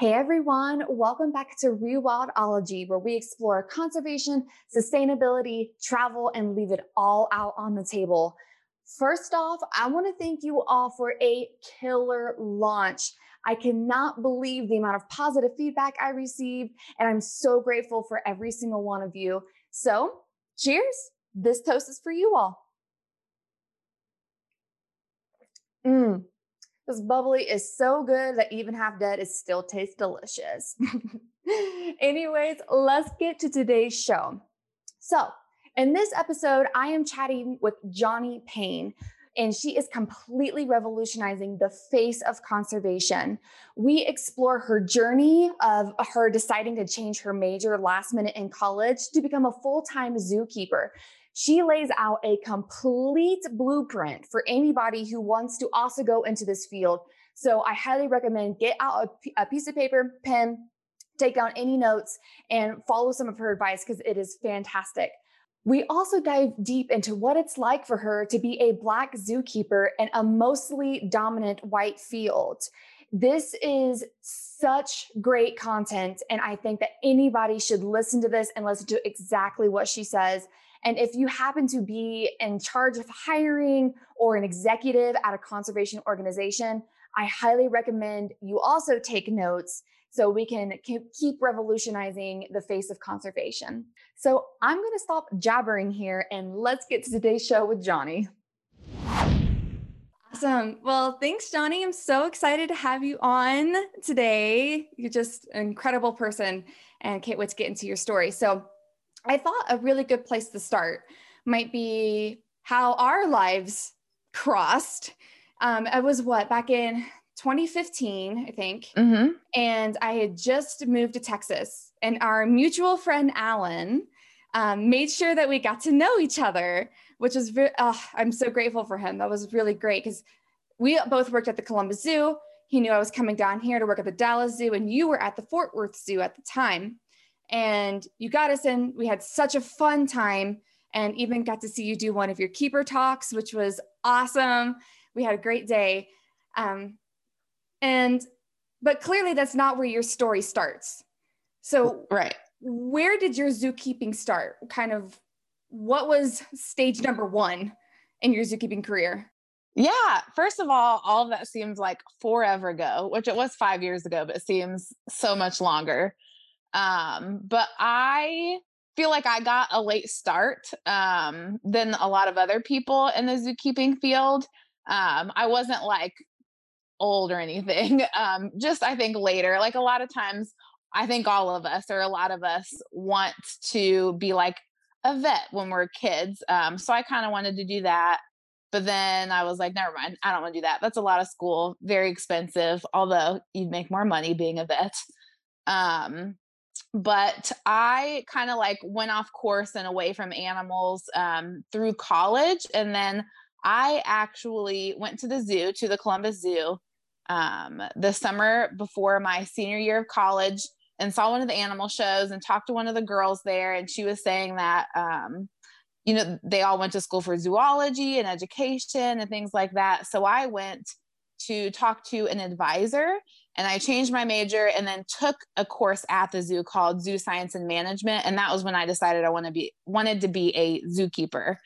Hey everyone, welcome back to Rewildology, where we explore conservation, sustainability, travel, and leave it all out on the table. First off, I want to thank you all for a killer launch. I cannot believe the amount of positive feedback I received, and I'm so grateful for every single one of you. So, cheers. This toast is for you all. Mmm. This bubbly is so good that even half dead, it still tastes delicious. Anyways, let's get to today's show. So, in this episode, I am chatting with Johnny Payne, and she is completely revolutionizing the face of conservation. We explore her journey of her deciding to change her major last minute in college to become a full time zookeeper. She lays out a complete blueprint for anybody who wants to also go into this field. So I highly recommend get out a, a piece of paper, pen, take down any notes, and follow some of her advice because it is fantastic. We also dive deep into what it's like for her to be a Black zookeeper in a mostly dominant white field. This is such great content. And I think that anybody should listen to this and listen to exactly what she says and if you happen to be in charge of hiring or an executive at a conservation organization, I highly recommend you also take notes so we can keep revolutionizing the face of conservation. So I'm going to stop jabbering here and let's get to today's show with Johnny. Awesome. Well, thanks, Johnny. I'm so excited to have you on today. You're just an incredible person and can't wait to get into your story. So, I thought a really good place to start might be how our lives crossed. Um, I was what back in 2015, I think, mm-hmm. and I had just moved to Texas, and our mutual friend Alan um, made sure that we got to know each other, which was very. Oh, I'm so grateful for him. That was really great because we both worked at the Columbus Zoo. He knew I was coming down here to work at the Dallas Zoo, and you were at the Fort Worth Zoo at the time and you got us in. We had such a fun time and even got to see you do one of your keeper talks, which was awesome. We had a great day. Um, and, but clearly that's not where your story starts. So, right. Where did your zookeeping start? Kind of what was stage number one in your zookeeping career? Yeah, first of all, all of that seems like forever ago, which it was five years ago, but it seems so much longer. Um, but I feel like I got a late start um, than a lot of other people in the zookeeping field. Um, I wasn't like old or anything. Um, just I think later, like a lot of times, I think all of us or a lot of us want to be like a vet when we're kids. Um, so I kind of wanted to do that. But then I was like, never mind, I don't want to do that. That's a lot of school, very expensive, although you'd make more money being a vet. Um, but I kind of like went off course and away from animals um, through college. And then I actually went to the zoo, to the Columbus Zoo, um, the summer before my senior year of college and saw one of the animal shows and talked to one of the girls there. And she was saying that, um, you know, they all went to school for zoology and education and things like that. So I went to talk to an advisor and I changed my major and then took a course at the zoo called Zoo Science and Management. And that was when I decided I want to be wanted to be a zookeeper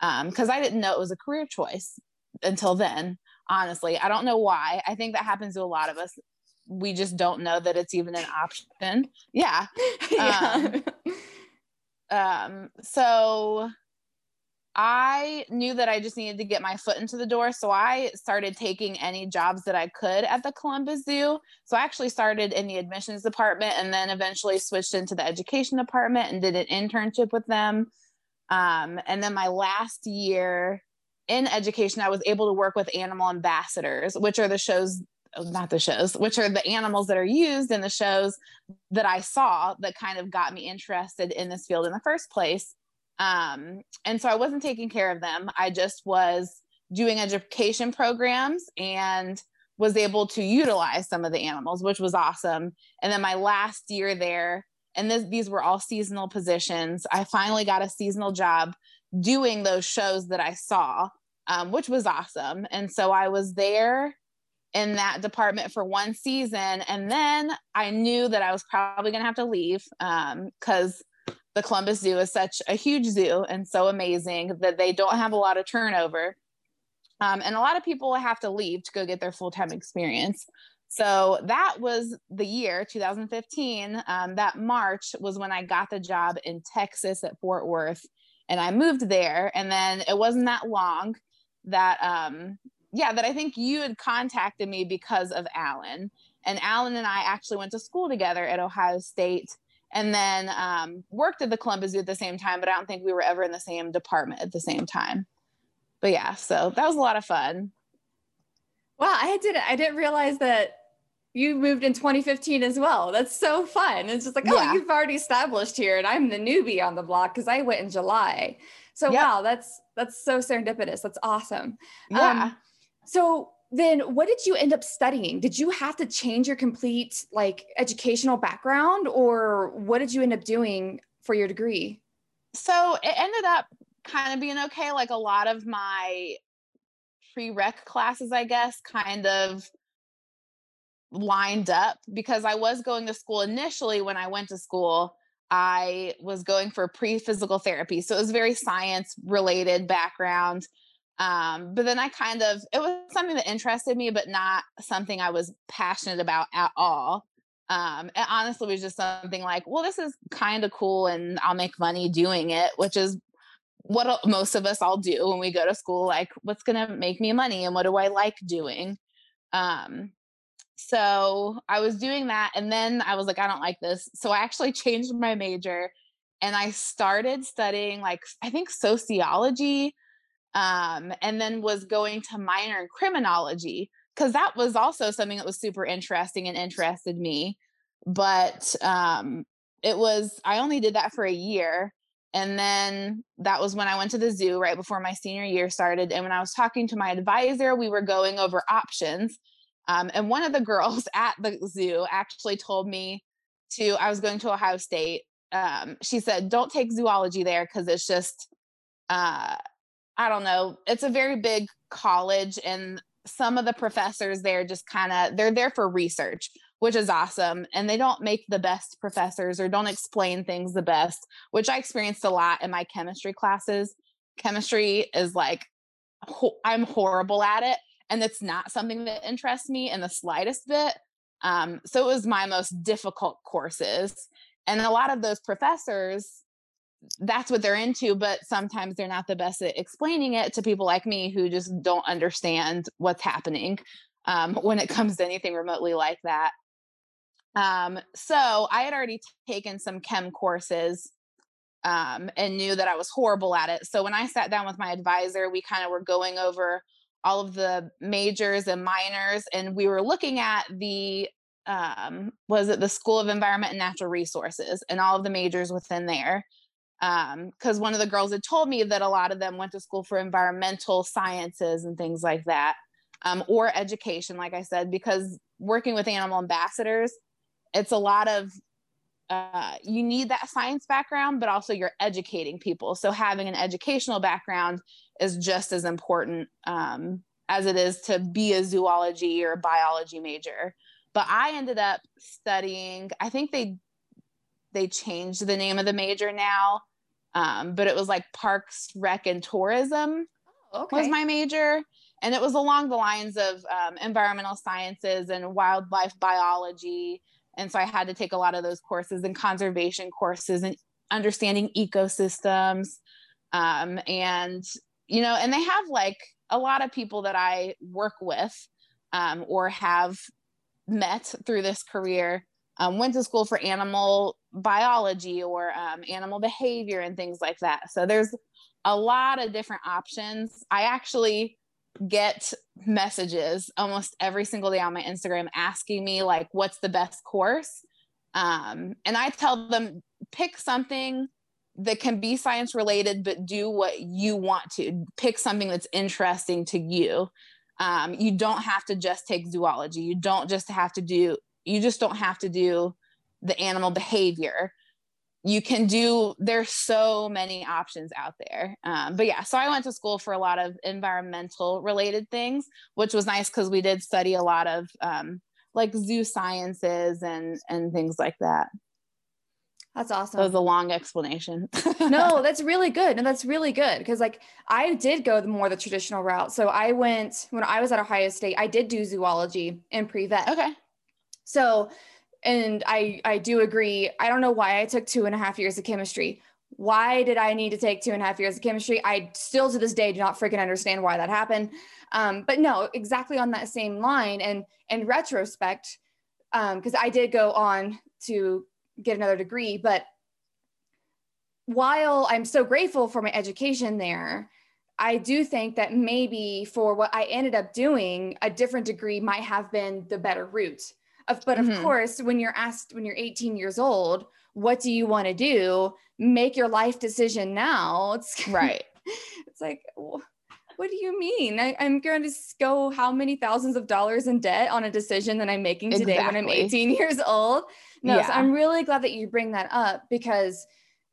because um, I didn't know it was a career choice until then. Honestly, I don't know why. I think that happens to a lot of us. We just don't know that it's even an option. Yeah. yeah. Um, um, so I knew that I just needed to get my foot into the door. So I started taking any jobs that I could at the Columbus Zoo. So I actually started in the admissions department and then eventually switched into the education department and did an internship with them. Um, and then my last year in education, I was able to work with animal ambassadors, which are the shows not the shows, which are the animals that are used in the shows that I saw that kind of got me interested in this field in the first place. Um, and so I wasn't taking care of them. I just was doing education programs and was able to utilize some of the animals, which was awesome. And then my last year there, and this, these were all seasonal positions, I finally got a seasonal job doing those shows that I saw, um, which was awesome. And so I was there in that department for one season. And then I knew that I was probably going to have to leave because um, the Columbus Zoo is such a huge zoo and so amazing that they don't have a lot of turnover. Um, and a lot of people have to leave to go get their full time experience. So that was the year 2015. Um, that March was when I got the job in Texas at Fort Worth, and I moved there. And then it wasn't that long that, um, yeah, that I think you had contacted me because of Alan. And Alan and I actually went to school together at Ohio State and then um, worked at the Columbus Zoo at the same time, but I don't think we were ever in the same department at the same time. But yeah, so that was a lot of fun. Wow, I didn't I didn't realize that you moved in 2015 as well. That's so fun. It's just like, oh, yeah. you've already established here and I'm the newbie on the block because I went in July. So yep. wow, that's that's so serendipitous. That's awesome. Yeah. Um, so then what did you end up studying? Did you have to change your complete like educational background or what did you end up doing for your degree? So it ended up kind of being okay. Like a lot of my prereq classes, I guess, kind of lined up because I was going to school initially when I went to school. I was going for pre physical therapy. So it was very science related background. Um, but then I kind of, it was something that interested me, but not something I was passionate about at all. Um, it honestly was just something like, well, this is kind of cool and I'll make money doing it, which is what most of us all do when we go to school. Like, what's going to make me money and what do I like doing? Um, so I was doing that. And then I was like, I don't like this. So I actually changed my major and I started studying, like, I think sociology, um, and then was going to minor in criminology because that was also something that was super interesting and interested me. But um, it was, I only did that for a year. And then that was when I went to the zoo right before my senior year started. And when I was talking to my advisor, we were going over options um, and one of the girls at the zoo actually told me to, I was going to Ohio State. Um, she said, don't take zoology there because it's just, uh, I don't know, it's a very big college and some of the professors there just kind of, they're there for research, which is awesome. And they don't make the best professors or don't explain things the best, which I experienced a lot in my chemistry classes. Chemistry is like, I'm horrible at it and it's not something that interests me in the slightest bit. Um, so it was my most difficult courses. And a lot of those professors, that's what they're into, but sometimes they're not the best at explaining it to people like me who just don't understand what's happening um, when it comes to anything remotely like that. Um, so I had already taken some chem courses um, and knew that I was horrible at it. So when I sat down with my advisor, we kind of were going over all of the majors and minors and we were looking at the um, was it the school of environment and natural resources and all of the majors within there because um, one of the girls had told me that a lot of them went to school for environmental sciences and things like that um, or education like i said because working with animal ambassadors it's a lot of uh, you need that science background, but also you're educating people. So having an educational background is just as important um, as it is to be a zoology or a biology major. But I ended up studying. I think they they changed the name of the major now, um, but it was like Parks, Rec, and Tourism oh, okay. was my major, and it was along the lines of um, environmental sciences and wildlife biology and so I had to take a lot of those courses and conservation courses and understanding ecosystems. Um, and, you know, and they have like a lot of people that I work with um, or have met through this career um, went to school for animal biology or um, animal behavior and things like that. So there's a lot of different options. I actually get messages almost every single day on my Instagram asking me like what's the best course um, and I tell them pick something that can be science related but do what you want to pick something that's interesting to you um, you don't have to just take zoology you don't just have to do you just don't have to do the animal behavior you can do there's so many options out there um, but yeah so i went to school for a lot of environmental related things which was nice because we did study a lot of um, like zoo sciences and and things like that that's awesome. That was a long explanation. no, that's really good. And that's really good because like I did go the more the traditional route. So I went when I was at Ohio State, I did do zoology and pre-vet. Okay. So and I I do agree. I don't know why I took two and a half years of chemistry. Why did I need to take two and a half years of chemistry? I still to this day do not freaking understand why that happened. Um, but no, exactly on that same line. And in retrospect, because um, I did go on to get another degree. But while I'm so grateful for my education there, I do think that maybe for what I ended up doing, a different degree might have been the better route. Of, but of mm-hmm. course, when you're asked when you're 18 years old, what do you want to do? Make your life decision now. It's right. it's like, what do you mean? I, am going to go how many thousands of dollars in debt on a decision that I'm making today exactly. when I'm 18 years old? No, yeah. so I'm really glad that you bring that up because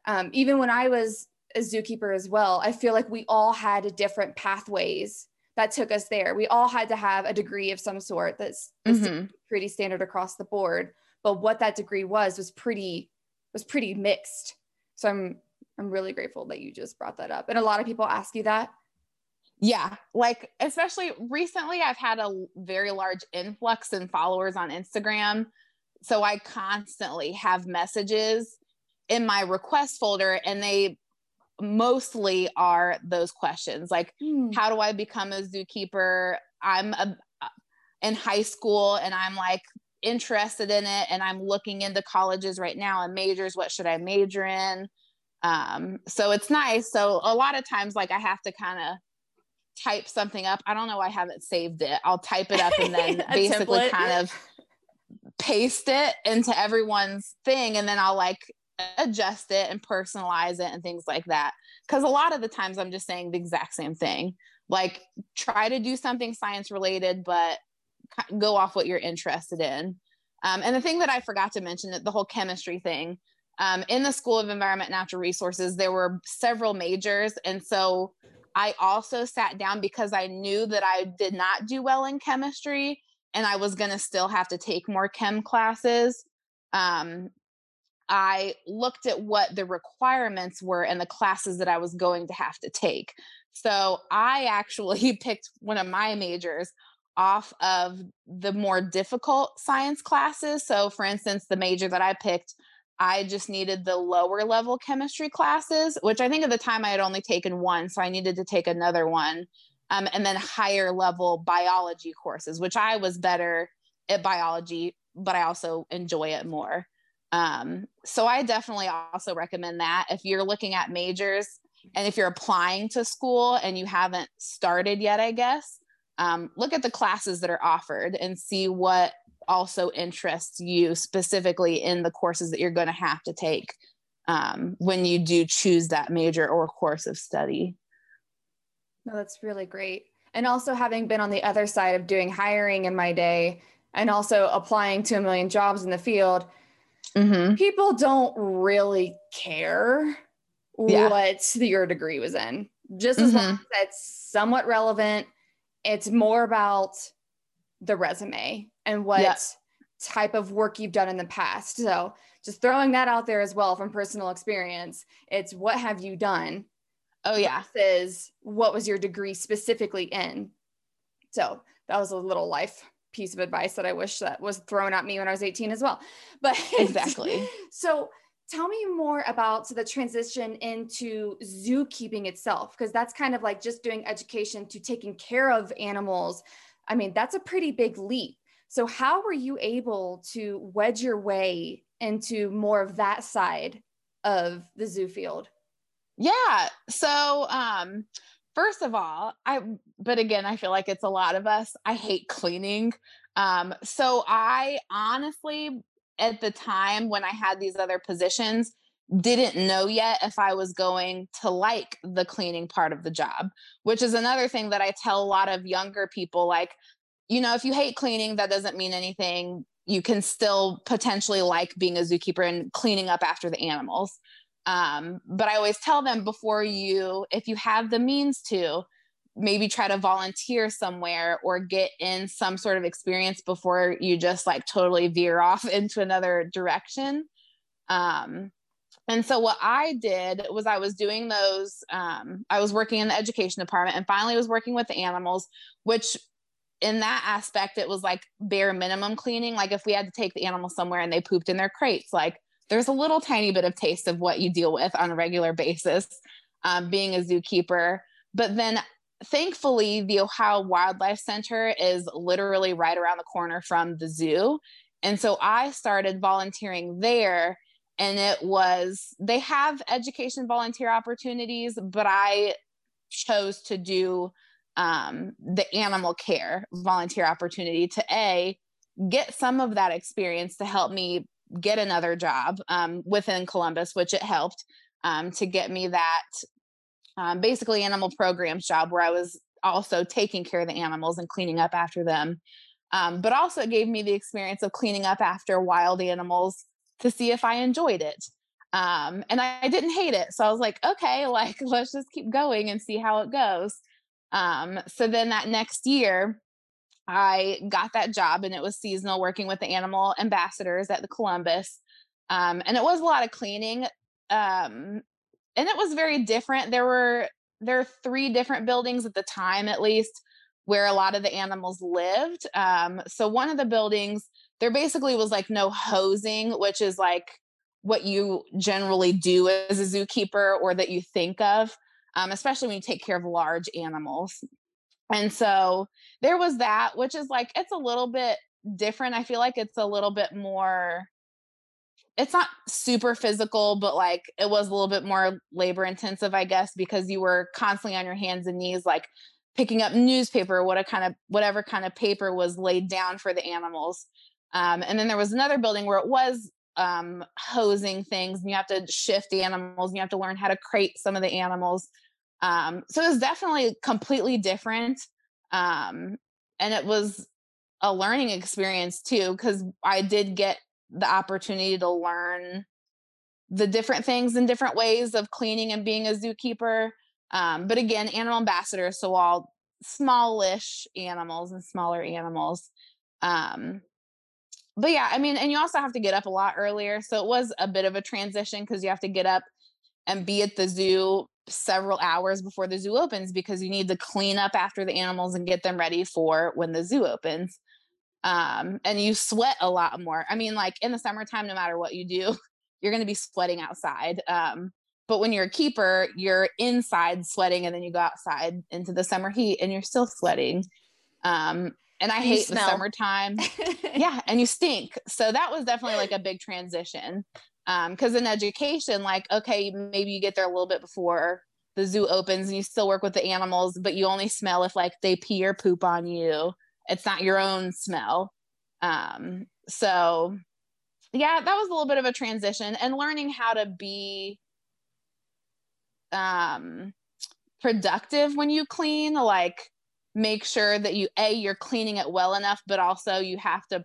um, even when I was a zookeeper as well, I feel like we all had different pathways that took us there. We all had to have a degree of some sort that's, mm-hmm. pretty standard across the board. But what that degree was was pretty was pretty mixed. So I'm I'm really grateful that you just brought that up. And a lot of people ask you that. Yeah, like especially recently, I've had a very large influx in followers on Instagram so I constantly have messages in my request folder and they mostly are those questions like mm. how do I become a zookeeper? I'm a, uh, in high school and I'm like interested in it and I'm looking into colleges right now and majors what should I major in? Um, so it's nice. So a lot of times like I have to kind of type something up. I don't know I haven't saved it. I'll type it up and then basically template. kind of paste it into everyone's thing and then I'll like adjust it and personalize it and things like that. Because a lot of the times I'm just saying the exact same thing. Like try to do something science related, but go off what you're interested in. Um, and the thing that I forgot to mention, that the whole chemistry thing, um, in the School of Environment Natural Resources, there were several majors. And so I also sat down because I knew that I did not do well in chemistry and I was going to still have to take more chem classes. Um, I looked at what the requirements were and the classes that I was going to have to take. So I actually picked one of my majors off of the more difficult science classes. So, for instance, the major that I picked, I just needed the lower level chemistry classes, which I think at the time I had only taken one. So I needed to take another one um, and then higher level biology courses, which I was better at biology, but I also enjoy it more. Um, so I definitely also recommend that if you're looking at majors and if you're applying to school and you haven't started yet, I guess, um, look at the classes that are offered and see what also interests you specifically in the courses that you're going to have to take um, when you do choose that major or course of study. No, that's really great. And also having been on the other side of doing hiring in my day and also applying to a million jobs in the field, mm-hmm. people don't really care yeah. what your degree was in. Just as mm-hmm. long as it's somewhat relevant, it's more about the resume and what yeah. type of work you've done in the past. So just throwing that out there as well from personal experience. It's what have you done? Oh yeah. Versus what was your degree specifically in? So that was a little life piece of advice that I wish that was thrown at me when I was 18 as well. But exactly. so tell me more about so the transition into zookeeping itself, because that's kind of like just doing education to taking care of animals. I mean, that's a pretty big leap. So how were you able to wedge your way into more of that side of the zoo field? Yeah. So, um, first of all, I, but again, I feel like it's a lot of us. I hate cleaning. Um, so I honestly, at the time when I had these other positions, didn't know yet if I was going to like the cleaning part of the job, which is another thing that I tell a lot of younger people like, you know, if you hate cleaning, that doesn't mean anything. you can still potentially like being a zookeeper and cleaning up after the animals. Um, but I always tell them before you, if you have the means to, maybe try to volunteer somewhere or get in some sort of experience before you just like totally veer off into another direction. Um, and so what I did was I was doing those. Um, I was working in the education department and finally was working with the animals, which in that aspect, it was like bare minimum cleaning. Like if we had to take the animal somewhere and they pooped in their crates, like there's a little tiny bit of taste of what you deal with on a regular basis um, being a zookeeper. But then thankfully, the Ohio Wildlife Center is literally right around the corner from the zoo. And so I started volunteering there. And it was, they have education volunteer opportunities, but I chose to do um, the animal care volunteer opportunity to A, get some of that experience to help me get another job um, within Columbus, which it helped um, to get me that um, basically animal programs job where I was also taking care of the animals and cleaning up after them. Um, but also it gave me the experience of cleaning up after wild animals to see if I enjoyed it. Um, and I, I, didn't hate it. So I was like, okay, like let's just keep going and see how it goes. Um, so then that next year, I got that job and it was seasonal working with the animal ambassadors at the Columbus. Um, and it was a lot of cleaning. Um, and it was very different. There were there are three different buildings at the time, at least, where a lot of the animals lived. Um, so one of the buildings, there basically was like no hosing, which is like what you generally do as a zookeeper or that you think of um, especially when you take care of large animals. And so there was that, which is like, it's a little bit different. I feel like it's a little bit more, it's not super physical, but like it was a little bit more labor intensive, I guess, because you were constantly on your hands and knees, like picking up newspaper, what a kind of, whatever kind of paper was laid down for the animals. Um, and then there was another building where it was um, hosing things and you have to shift the animals and you have to learn how to crate some of the animals um, so it was definitely completely different. Um, and it was a learning experience too, because I did get the opportunity to learn the different things and different ways of cleaning and being a zookeeper. Um, but again, animal ambassadors, so all smallish animals and smaller animals. Um, but yeah, I mean, and you also have to get up a lot earlier. So it was a bit of a transition because you have to get up and be at the zoo several hours before the zoo opens because you need to clean up after the animals and get them ready for when the zoo opens. Um, and you sweat a lot more. I mean, like in the summertime, no matter what you do, you're going to be sweating outside. Um, but when you're a keeper, you're inside sweating, and then you go outside into the summer heat and you're still sweating. Um, and I you hate smell. the summertime. yeah, and you stink. So that was definitely like a big transition because um, in education like okay maybe you get there a little bit before the zoo opens and you still work with the animals but you only smell if like they pee or poop on you it's not your own smell. Um, so yeah that was a little bit of a transition and learning how to be um, productive when you clean like make sure that you a you're cleaning it well enough but also you have to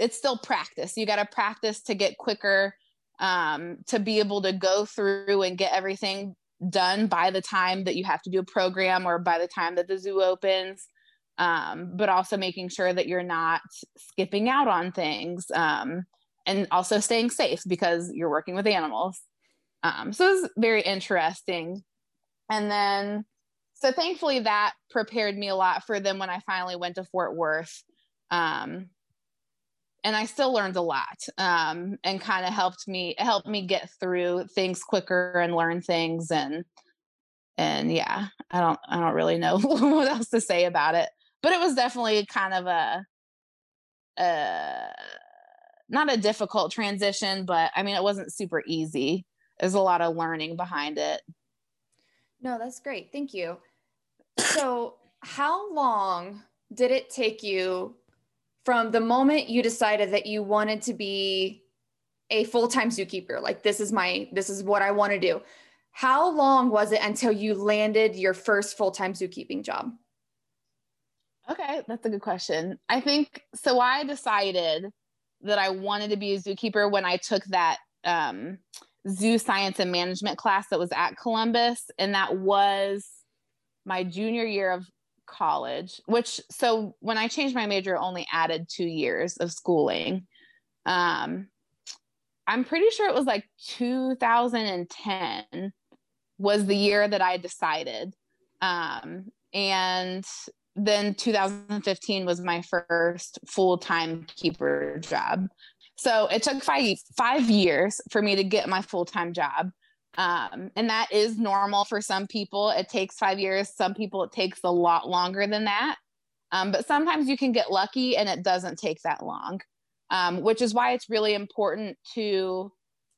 it's still practice. You got to practice to get quicker um, to be able to go through and get everything done by the time that you have to do a program or by the time that the zoo opens um, but also making sure that you're not skipping out on things um, and also staying safe because you're working with animals. Um, so it's very interesting. And then so thankfully that prepared me a lot for them when i finally went to fort worth um, and I still learned a lot um, and kind of helped me helped me get through things quicker and learn things and and yeah I don't I don't really know what else to say about it but it was definitely kind of a uh not a difficult transition but I mean it wasn't super easy. There's a lot of learning behind it. No that's great. Thank you. So how long did it take you from the moment you decided that you wanted to be a full-time zookeeper? Like this is my this is what i want to do. How long was it until you landed your first full-time zookeeping job okay that's a good question i think so i decided that I wanted to be a zookeeper when I took that um, zoo science and management class that was at Columbus. And that was my junior year of college, which so when I changed my major, only added two years of schooling. Um, I'm pretty sure it was like 2010 was the year that I decided. Um, and then 2015 was my first full-time keeper job. So it took five five years for me to get my full-time job. Um, and that is normal for some people. It takes five years. Some people it takes a lot longer than that. Um, but sometimes you can get lucky and it doesn't take that long, um, which is why it's really important to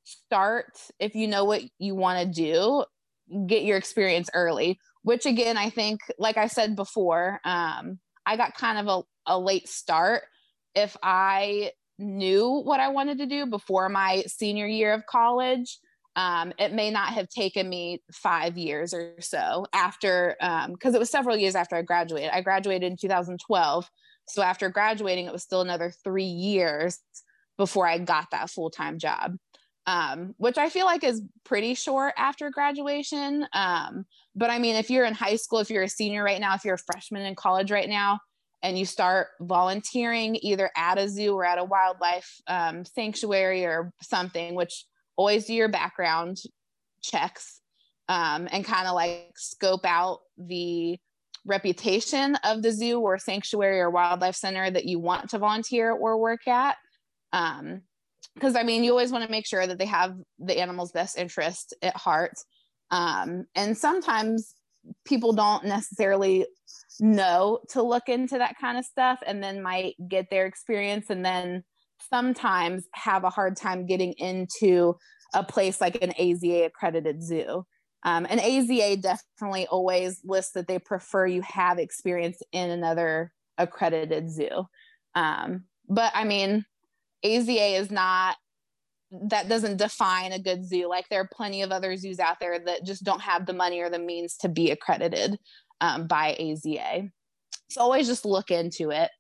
start if you know what you want to do, get your experience early. Which again, I think, like I said before, um, I got kind of a, a late start. If I knew what I wanted to do before my senior year of college, um, it may not have taken me five years or so after, because um, it was several years after I graduated. I graduated in 2012. So after graduating, it was still another three years before I got that full time job, um, which I feel like is pretty short after graduation. Um, but I mean, if you're in high school, if you're a senior right now, if you're a freshman in college right now, and you start volunteering either at a zoo or at a wildlife um, sanctuary or something, which always do your background checks um, and kind of like scope out the reputation of the zoo or sanctuary or wildlife center that you want to volunteer or work at. Um, because I mean, you always want to make sure that they have the animal's best interest at heart. Um, and sometimes people don't necessarily know to look into that kind of stuff and then might get their experience and then sometimes have a hard time getting into a place like an AZA accredited zoo. Um, and AZA definitely always lists that they prefer you have experience in another accredited zoo. Um, but I mean, AZA is not, that doesn't define a good zoo. Like there are plenty of other zoos out there that just don't have the money or the means to be accredited um, by AZA. So always just look into it.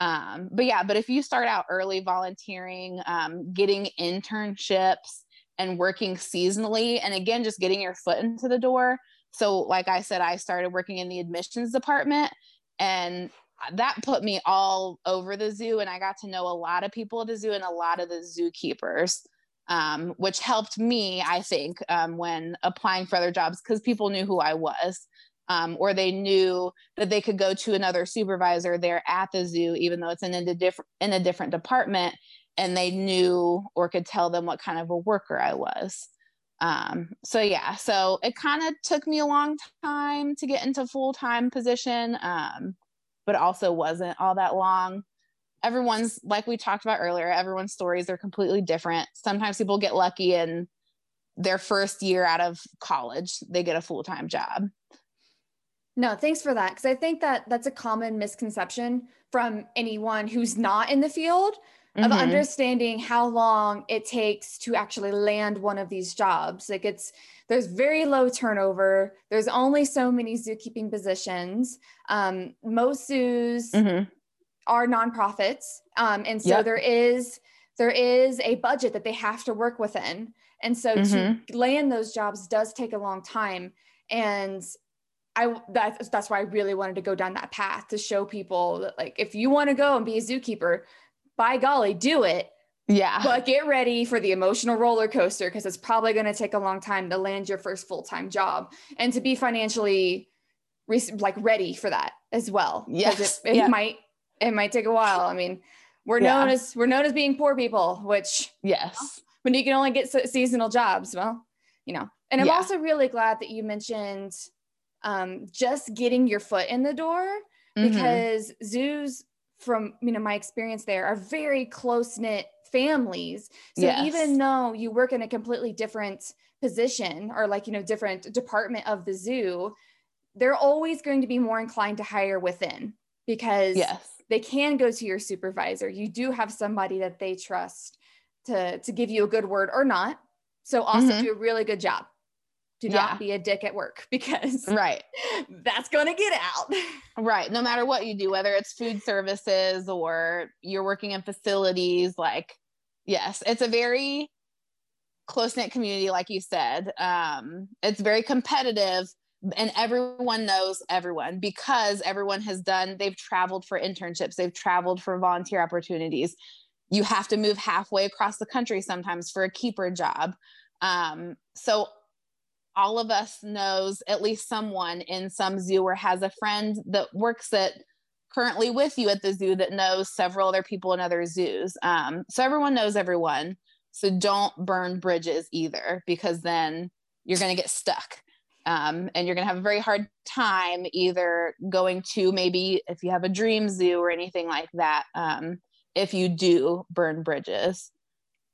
Um, but yeah, but if you start out early volunteering, um, getting internships, and working seasonally, and again, just getting your foot into the door. So, like I said, I started working in the admissions department, and that put me all over the zoo, and I got to know a lot of people at the zoo and a lot of the zookeepers. Um, which helped me, I think, um, when applying for other jobs because people knew who I was um, or they knew that they could go to another supervisor there at the zoo, even though it's in a different in a different department, and they knew or could tell them what kind of a worker I was. Um, so yeah, so it kind of took me a long time to get into full time position, um, but also wasn't all that long. Everyone's like we talked about earlier. Everyone's stories are completely different. Sometimes people get lucky and their first year out of college, they get a full time job. No, thanks for that. Because I think that that's a common misconception from anyone who's not in the field mm-hmm. of understanding how long it takes to actually land one of these jobs. Like it's, there's very low turnover. There's only so many zookeeping positions. Um, most zoos mm-hmm. are nonprofits. Um, and so yep. there is, there is a budget that they have to work within. And so mm-hmm. to land those jobs does take a long time. And I that's that's why I really wanted to go down that path to show people that like if you want to go and be a zookeeper, by golly, do it. Yeah. But get ready for the emotional roller coaster because it's probably going to take a long time to land your first full-time job and to be financially re- like ready for that as well. Yes. It, it yeah. might it might take a while. I mean, we're yeah. known as we're known as being poor people, which yes. when you can only get seasonal jobs, well, you know. And I'm yeah. also really glad that you mentioned um, just getting your foot in the door mm-hmm. because zoos from you know my experience there are very close knit families so yes. even though you work in a completely different position or like you know different department of the zoo they're always going to be more inclined to hire within because yes. they can go to your supervisor you do have somebody that they trust to to give you a good word or not so also mm-hmm. do a really good job do not yeah. be a dick at work because right that's going to get out right no matter what you do whether it's food services or you're working in facilities like yes it's a very close-knit community like you said. Um, it's very competitive and everyone knows everyone because everyone has done they've traveled for internships they've traveled for volunteer opportunities. You have to move halfway across the country sometimes for a keeper job. Um, so all of us knows at least someone in some zoo or has a friend that works at currently with you at the zoo that knows several other people in other zoos. Um, so everyone knows everyone. So don't burn bridges either because then you're going to get stuck. Um, and you're going to have a very hard time either going to maybe if you have a dream zoo or anything like that um, if you do burn bridges.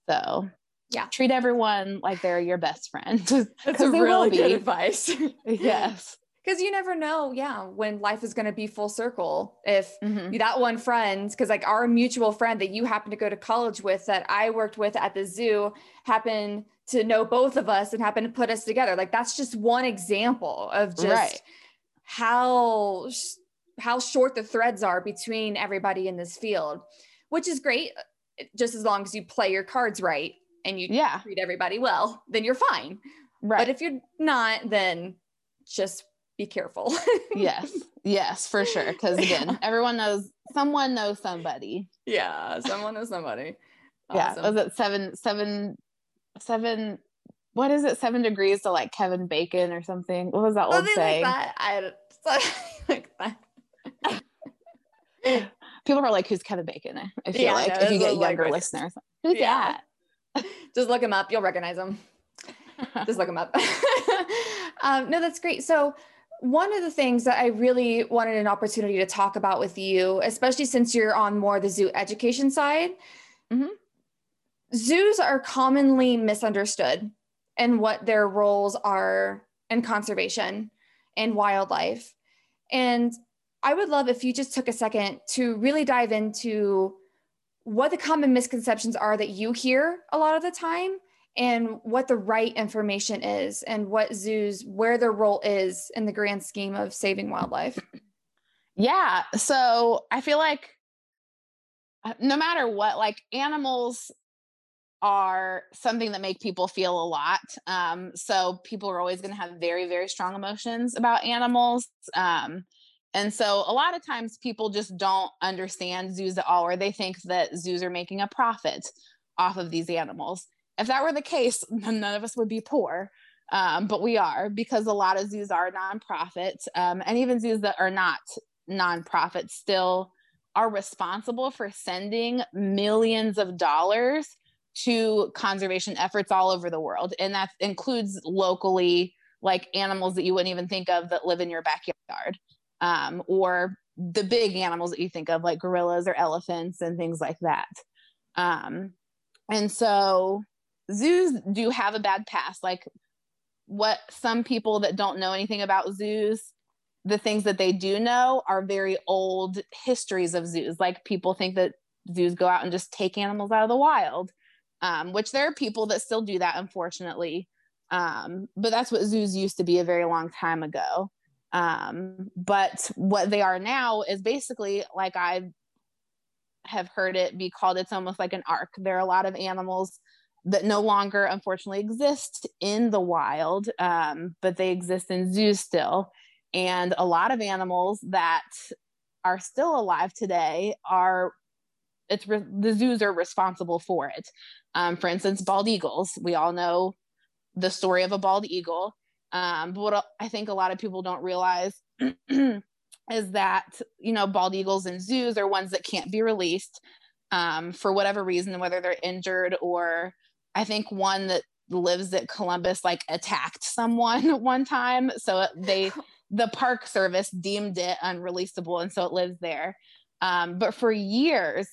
So yeah. treat everyone like they're your best friend. That's a really good advice. Yes because you never know yeah when life is going to be full circle if mm-hmm. that one friend because like our mutual friend that you happen to go to college with that i worked with at the zoo happened to know both of us and happened to put us together. Like that's just one example of just right. how how short the threads are between everybody in this field, which is great uh, just as long as you play your cards right and you yeah. treat everybody well, then you're fine. Right. But if you're not, then just be careful. yes. Yes, for sure. Because again, yeah. everyone knows someone knows somebody. Yeah, someone knows somebody. Awesome. Yeah. Was it seven seven seven what is it seven degrees to like kevin bacon or something what was that old saying like that. I, like that. people are like who's kevin bacon i feel yeah, like if you get younger like, listeners who's yeah. that just look him up you'll recognize him just look him up um, no that's great so one of the things that I really wanted an opportunity to talk about with you, especially since you're on more the zoo education side, mm-hmm zoos are commonly misunderstood and what their roles are in conservation and wildlife. And I would love if you just took a second to really dive into what the common misconceptions are that you hear a lot of the time and what the right information is and what zoos where their role is in the grand scheme of saving wildlife. Yeah, so I feel like uh, no matter what like animals are something that make people feel a lot. Um, so people are always going to have very, very strong emotions about animals. Um, and so a lot of times people just don't understand zoos at all, or they think that zoos are making a profit off of these animals. If that were the case, none of us would be poor. Um, but we are because a lot of zoos are nonprofit, um, and even zoos that are not nonprofit still are responsible for sending millions of dollars to conservation efforts all over the world. And that includes locally, like animals that you wouldn't even think of that live in your backyard, um, or the big animals that you think of, like gorillas or elephants and things like that. Um, and so zoos do have a bad past. Like what some people that don't know anything about zoos, the things that they do know are very old histories of zoos. Like people think that zoos go out and just take animals out of the wild um, which there are people that still do that, unfortunately. Um, but that's what zoos used to be a very long time ago. Um, but what they are now is basically like I have heard it be called, it's almost like an ark. There are a lot of animals that no longer, unfortunately, exist in the wild, um, but they exist in zoos still. And a lot of animals that are still alive today are it's re- the zoos are responsible for it. Um, for instance, bald eagles. We all know the story of a bald eagle. Um, but what I think a lot of people don't realize is that you know bald eagles in zoos are ones that can't be released um, for whatever reason, whether they're injured or I think one that lives at Columbus like attacked someone one time, so they the park service deemed it unreleasable, and so it lives there. Um, but for years,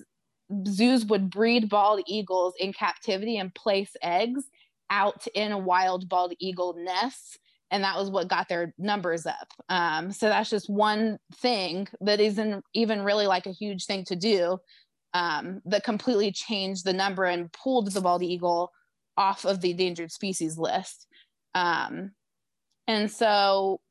zoos would breed bald eagles in captivity and place eggs out in a wild bald eagle nest and that was what got their numbers up. Um, so that's just one thing that isn't even really like a huge thing to do um, that completely changed the number and pulled the bald eagle off of the endangered species list um, And so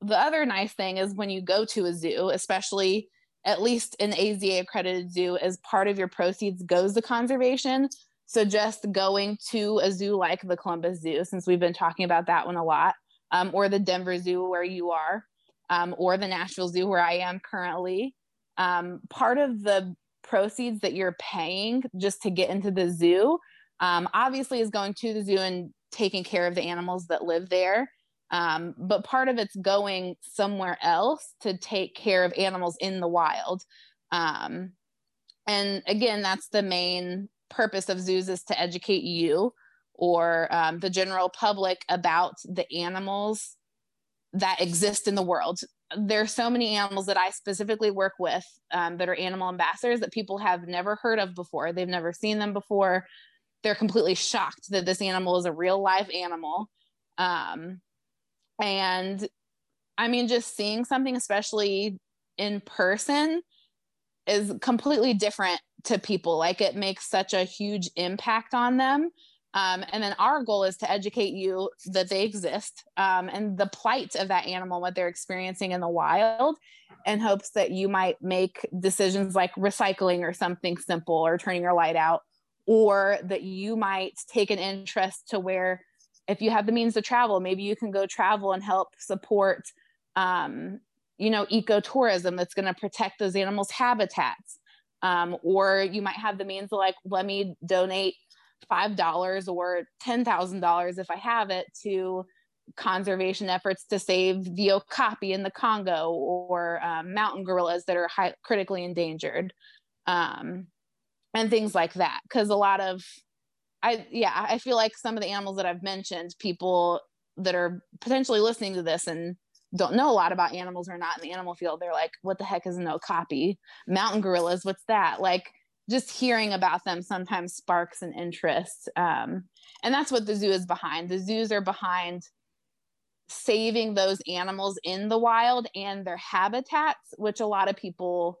the other nice thing is when you go to a zoo, especially at least an AZA accredited zoo, as part of your proceeds goes to conservation. So just going to a zoo like the Columbus Zoo, since we've been talking about that one a lot, um, or the Denver Zoo where you are, um, or the Nashville Zoo where I am currently, um, part of the proceeds that you're paying just to get into the zoo um, obviously is going to the zoo and taking care of the animals that live there um, but part of it's going somewhere else to take care of animals in the wild. Um, and again, that's the main purpose of zoos is to educate you or um, the general public about the animals that exist in the world. There are so many animals that I specifically work with um, that are animal ambassadors that people have never heard of before. They've never seen them before. They're completely shocked that this animal is a real live animal. Um, and I mean, just seeing something, especially in person, is completely different to people. Like it makes such a huge impact on them. Um, and then our goal is to educate you that they exist um, and the plight of that animal, what they're experiencing in the wild, in hopes that you might make decisions like recycling or something simple or turning your light out, or that you might take an interest to where if you have the means to travel, maybe you can go travel and help support, um, you know, ecotourism that's going to protect those animals' habitats. Um, or you might have the means to like, let me donate five dollars or ten thousand dollars if I have it to conservation efforts to save the okapi in the Congo or um, mountain gorillas that are high, critically endangered, um, and things like that. Because a lot of I yeah, I feel like some of the animals that I've mentioned, people that are potentially listening to this and don't know a lot about animals or not in the animal field, they're like, what the heck is an okapi? Mountain gorillas, what's that? Like just hearing about them sometimes sparks an interest. Um, and that's what the zoo is behind. The zoos are behind saving those animals in the wild and their habitats, which a lot of people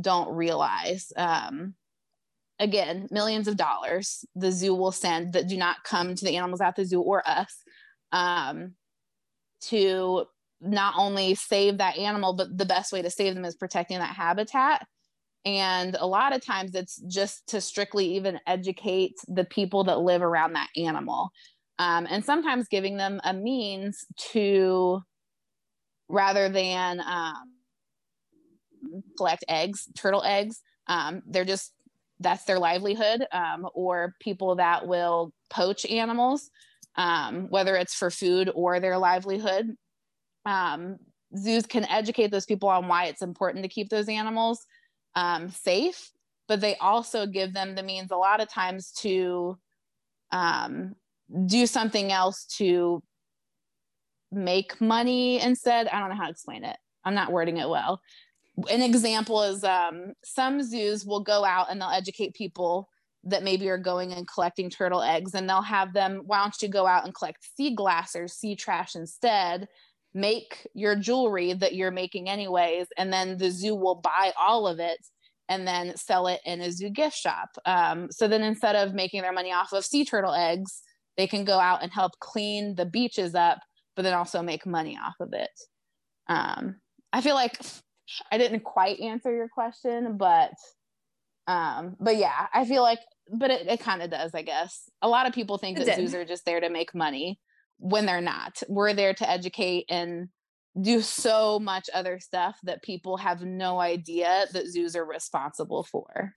don't realize. Um, again millions of dollars the zoo will send that do not come to the animals at the zoo or us um, to not only save that animal but the best way to save them is protecting that habitat and a lot of times it's just to strictly even educate the people that live around that animal um, and sometimes giving them a means to rather than um, collect eggs turtle eggs um, they're just that's their livelihood, um, or people that will poach animals, um, whether it's for food or their livelihood. Um, zoos can educate those people on why it's important to keep those animals um, safe, but they also give them the means a lot of times to um, do something else to make money instead. I don't know how to explain it. I'm not wording it well an example is um, some zoos will go out and they'll educate people that maybe are going and collecting turtle eggs and they'll have them why don't you go out and collect sea glass or sea trash instead make your jewelry that you're making anyways and then the zoo will buy all of it and then sell it in a zoo gift shop um, so then instead of making their money off of sea turtle eggs they can go out and help clean the beaches up but then also make money off of it um, i feel like I didn't quite answer your question, but um, but yeah, I feel like, but it, it kind of does, I guess. A lot of people think it that did. zoos are just there to make money when they're not. We're there to educate and do so much other stuff that people have no idea that zoos are responsible for.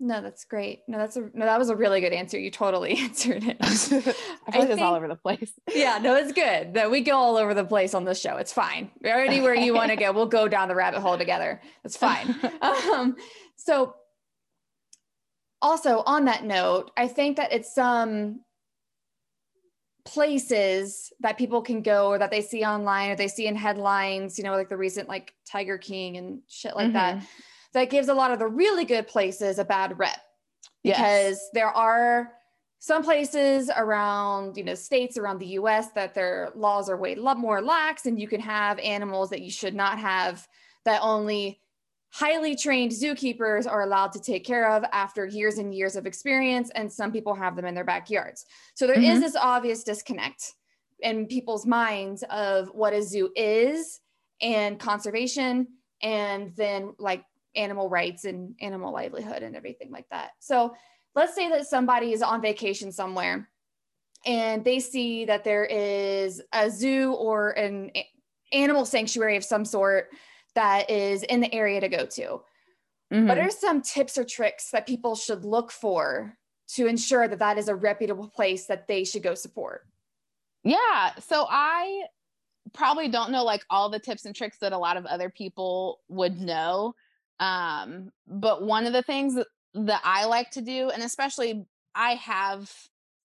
No, that's great. No, that's a no, that was a really good answer. You totally answered it. I feel like it's all over the place. Yeah, no, it's good. That we go all over the place on this show. It's fine. Already where you want to go. We'll go down the rabbit hole together. It's fine. um, so also on that note, I think that it's some places that people can go or that they see online or they see in headlines, you know, like the recent like Tiger King and shit like mm-hmm. that that gives a lot of the really good places a bad rep because yes. there are some places around you know states around the US that their laws are way a lot more lax and you can have animals that you should not have that only highly trained zookeepers are allowed to take care of after years and years of experience and some people have them in their backyards so there mm-hmm. is this obvious disconnect in people's minds of what a zoo is and conservation and then like animal rights and animal livelihood and everything like that. So let's say that somebody is on vacation somewhere and they see that there is a zoo or an animal sanctuary of some sort that is in the area to go to. Mm-hmm. What are some tips or tricks that people should look for to ensure that that is a reputable place that they should go support? Yeah. So I probably don't know like all the tips and tricks that a lot of other people would know. Um, but one of the things that, I like to do, and especially I have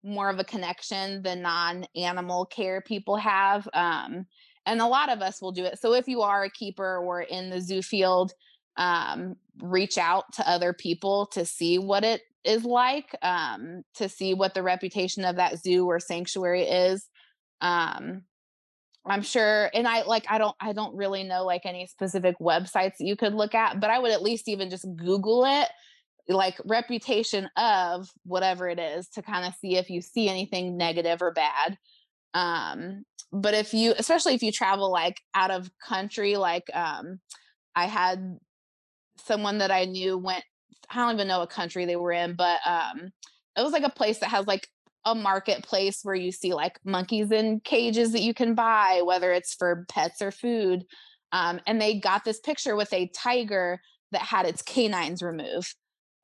more of a connection than non animal care people have. Um, and a lot of us will do it. So if you are a keeper or in the zoo field, um, reach out to other people to see what it is like, um, to see what the reputation of that zoo or sanctuary is. Um, I'm sure, and I like I don't I don't really know like any specific websites that you could look at, but I would at least even just Google it, like reputation of whatever it is to kind of see if you see anything negative or bad. Um, but if you especially if you travel like out of country, like um I had someone that I knew went I don't even know what country they were in, but um it was like a place that has like a marketplace where you see like monkeys in cages that you can buy, whether it's for pets or food. Um, and they got this picture with a tiger that had its canines removed.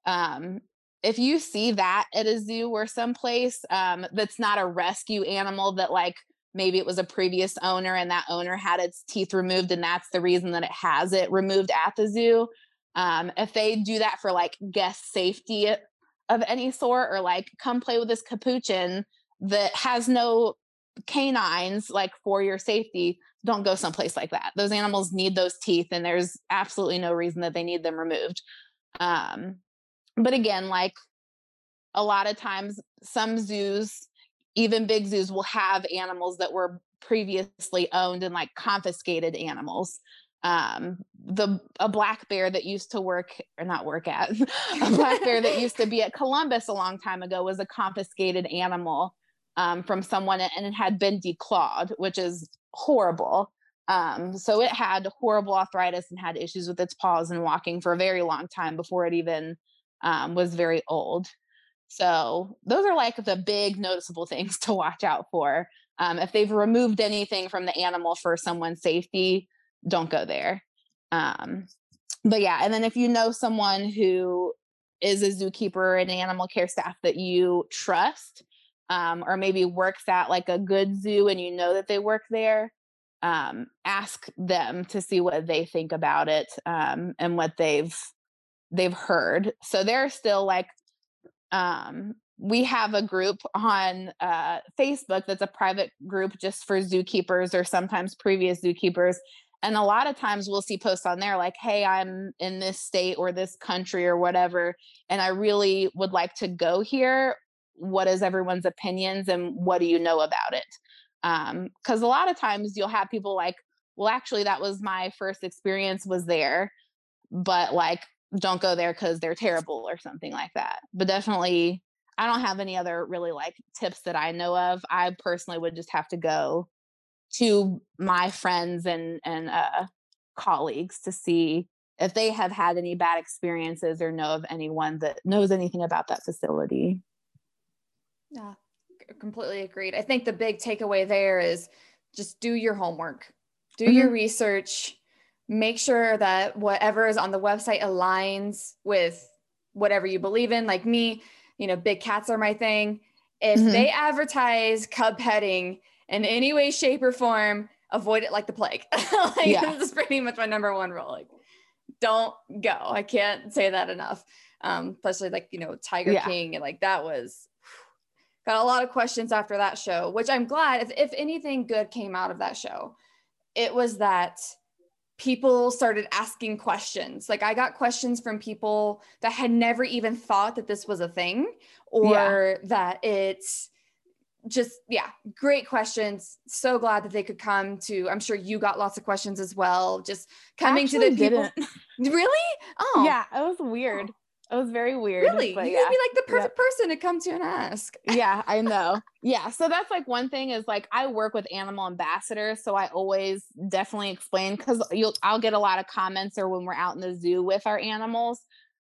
Um, if you see that at a zoo or someplace um, that's not a rescue animal that like maybe it was a previous owner and that owner had its teeth removed and that's the reason that it has it removed at the zoo um, if they do that for like guest safety of any sort or like come play with this capuchin that has no canines like for your safety don't go someplace like that. Those animals need those teeth and there's absolutely no reason that they need them removed. Um but again like a lot of times some zoos even big zoos will have animals that were previously owned and like confiscated animals um the a black bear that used to work or not work at a black bear that used to be at Columbus a long time ago was a confiscated animal um, from someone and it had been declawed, which is horrible. Um, so it had horrible arthritis and had issues with its paws and walking for a very long time before it even um, was very old. So those are like the big noticeable things to watch out for. Um, if they've removed anything from the animal for someone's safety, don't go there. Um, but yeah, and then if you know someone who is a zookeeper and animal care staff that you trust, um, or maybe works at like a good zoo and you know that they work there, um, ask them to see what they think about it um, and what they've they've heard. So they're still like um, we have a group on uh, Facebook that's a private group just for zookeepers or sometimes previous zookeepers and a lot of times we'll see posts on there like hey i'm in this state or this country or whatever and i really would like to go here what is everyone's opinions and what do you know about it because um, a lot of times you'll have people like well actually that was my first experience was there but like don't go there because they're terrible or something like that but definitely i don't have any other really like tips that i know of i personally would just have to go to my friends and and uh, colleagues to see if they have had any bad experiences or know of anyone that knows anything about that facility. Yeah, completely agreed. I think the big takeaway there is just do your homework, do mm-hmm. your research, make sure that whatever is on the website aligns with whatever you believe in. Like me, you know, big cats are my thing. If mm-hmm. they advertise cub petting in any way, shape, or form, avoid it like the plague. like yeah. this is pretty much my number one rule. Like, don't go. I can't say that enough. Um, especially like, you know, Tiger yeah. King and like that was got a lot of questions after that show, which I'm glad if, if anything good came out of that show, it was that people started asking questions. Like I got questions from people that had never even thought that this was a thing or yeah. that it's just yeah great questions so glad that they could come to i'm sure you got lots of questions as well just coming Actually to the people didn't. really oh yeah it was weird oh. It was very weird. Really? You yeah. would be like the perfect yeah. person to come to and ask. yeah, I know. Yeah. So that's like one thing is like I work with animal ambassadors. So I always definitely explain because you'll I'll get a lot of comments or when we're out in the zoo with our animals.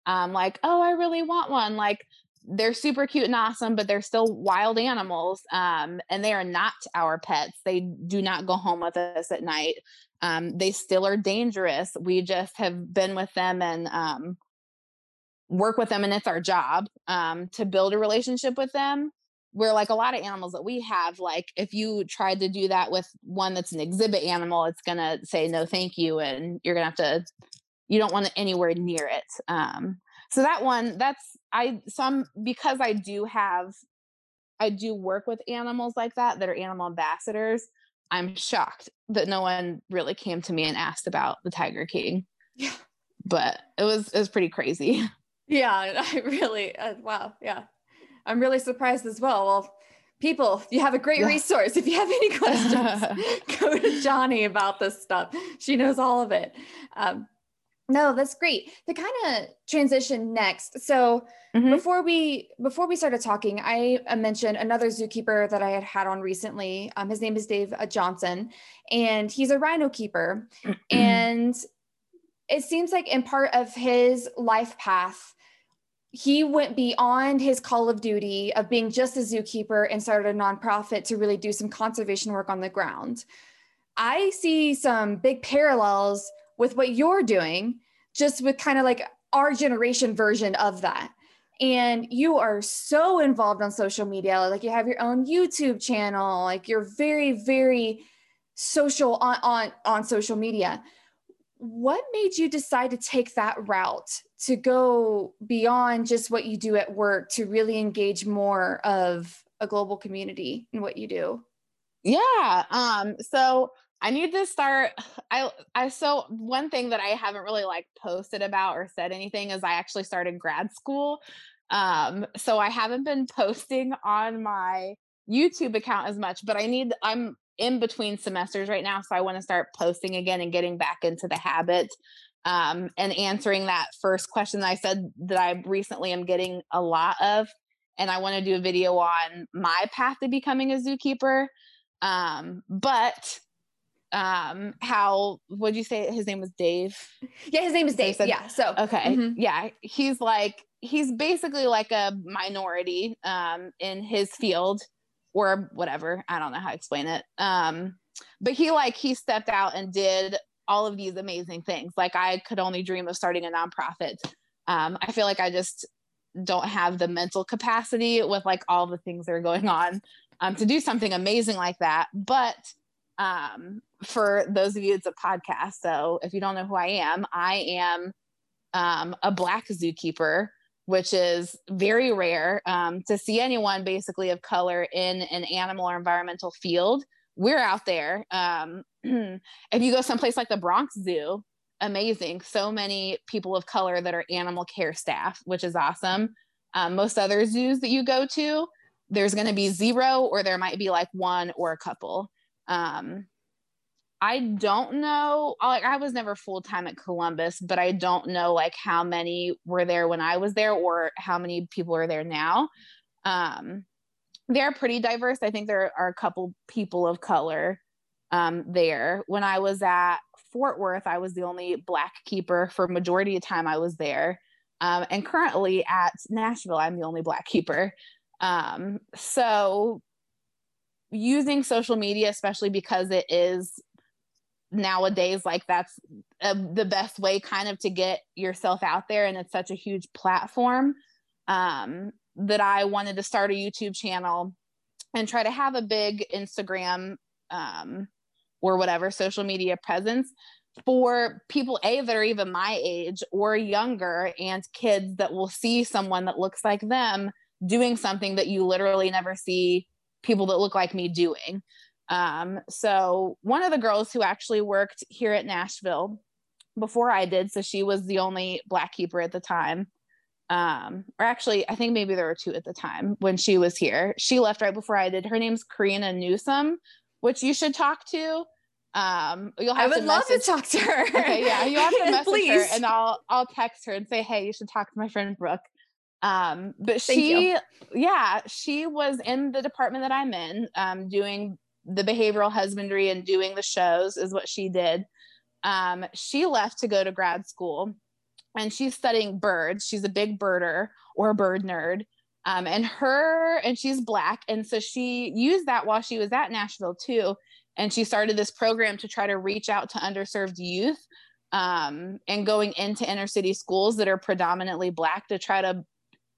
Um, like, oh, I really want one. Like they're super cute and awesome, but they're still wild animals. Um, and they are not our pets. They do not go home with us at night. Um, they still are dangerous. We just have been with them and um, work with them, and it's our job um, to build a relationship with them. Where, like a lot of animals that we have, like if you tried to do that with one that's an exhibit animal, it's gonna say no, thank you, and you're gonna have to. You don't want it anywhere near it. Um, so that one that's i some because i do have i do work with animals like that that are animal ambassadors i'm shocked that no one really came to me and asked about the tiger king yeah but it was it was pretty crazy yeah i really uh, wow yeah i'm really surprised as well well people you have a great yeah. resource if you have any questions go to johnny about this stuff she knows all of it um, no, that's great. To kind of transition next. So mm-hmm. before we before we started talking, I mentioned another zookeeper that I had had on recently. Um, his name is Dave uh, Johnson, and he's a rhino keeper. and it seems like in part of his life path, he went beyond his call of duty of being just a zookeeper and started a nonprofit to really do some conservation work on the ground. I see some big parallels with what you're doing, just with kind of like our generation version of that. And you are so involved on social media. Like you have your own YouTube channel, like you're very, very social on, on, on social media. What made you decide to take that route to go beyond just what you do at work to really engage more of a global community in what you do? Yeah. Um, so I need to start I I so one thing that I haven't really like posted about or said anything is I actually started grad school. Um so I haven't been posting on my YouTube account as much, but I need I'm in between semesters right now so I want to start posting again and getting back into the habit um and answering that first question that I said that I recently am getting a lot of and I want to do a video on my path to becoming a zookeeper. Um but um how would you say his name was dave yeah his name is dave said, yeah so okay mm-hmm. yeah he's like he's basically like a minority um in his field or whatever i don't know how to explain it um but he like he stepped out and did all of these amazing things like i could only dream of starting a nonprofit um i feel like i just don't have the mental capacity with like all the things that are going on um to do something amazing like that but um, for those of you, it's a podcast. So if you don't know who I am, I am um, a black zookeeper, which is very rare um, to see anyone basically of color in an animal or environmental field. We're out there. Um, if you go someplace like the Bronx Zoo, amazing. So many people of color that are animal care staff, which is awesome. Um, most other zoos that you go to, there's going to be zero, or there might be like one or a couple. Um, I don't know. Like I was never full time at Columbus, but I don't know like how many were there when I was there or how many people are there now. Um, they're pretty diverse. I think there are a couple people of color um, there. When I was at Fort Worth, I was the only black keeper for majority of time I was there. Um, and currently at Nashville, I'm the only black keeper. Um, so using social media, especially because it is nowadays like that's uh, the best way kind of to get yourself out there and it's such a huge platform um, that i wanted to start a youtube channel and try to have a big instagram um, or whatever social media presence for people a that are even my age or younger and kids that will see someone that looks like them doing something that you literally never see people that look like me doing. Um, so one of the girls who actually worked here at Nashville before I did, so she was the only black keeper at the time. Um, or actually, I think maybe there were two at the time when she was here. She left right before I did. Her name's Corina Newsome, which you should talk to. Um, you'll have I would to love message, to talk to her. Okay, yeah, you have to message Please. her, and I'll I'll text her and say, hey, you should talk to my friend Brooke. Um, but Thank she, you. yeah, she was in the department that I'm in, um, doing the behavioral husbandry and doing the shows is what she did. Um, she left to go to grad school, and she's studying birds. She's a big birder or a bird nerd. Um, and her and she's black, and so she used that while she was at Nashville too and she started this program to try to reach out to underserved youth um, and going into inner city schools that are predominantly black to try to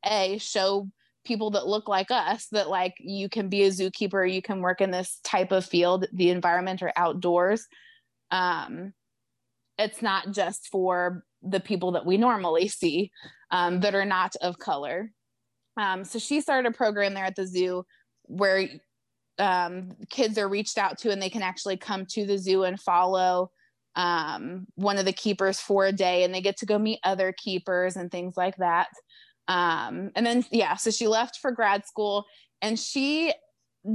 a show people that look like us that like you can be a zookeeper you can work in this type of field the environment or outdoors um, it's not just for the people that we normally see um, that are not of color um, so she started a program there at the zoo where um, kids are reached out to and they can actually come to the zoo and follow um, one of the keepers for a day and they get to go meet other keepers and things like that. Um, and then, yeah, so she left for grad school and she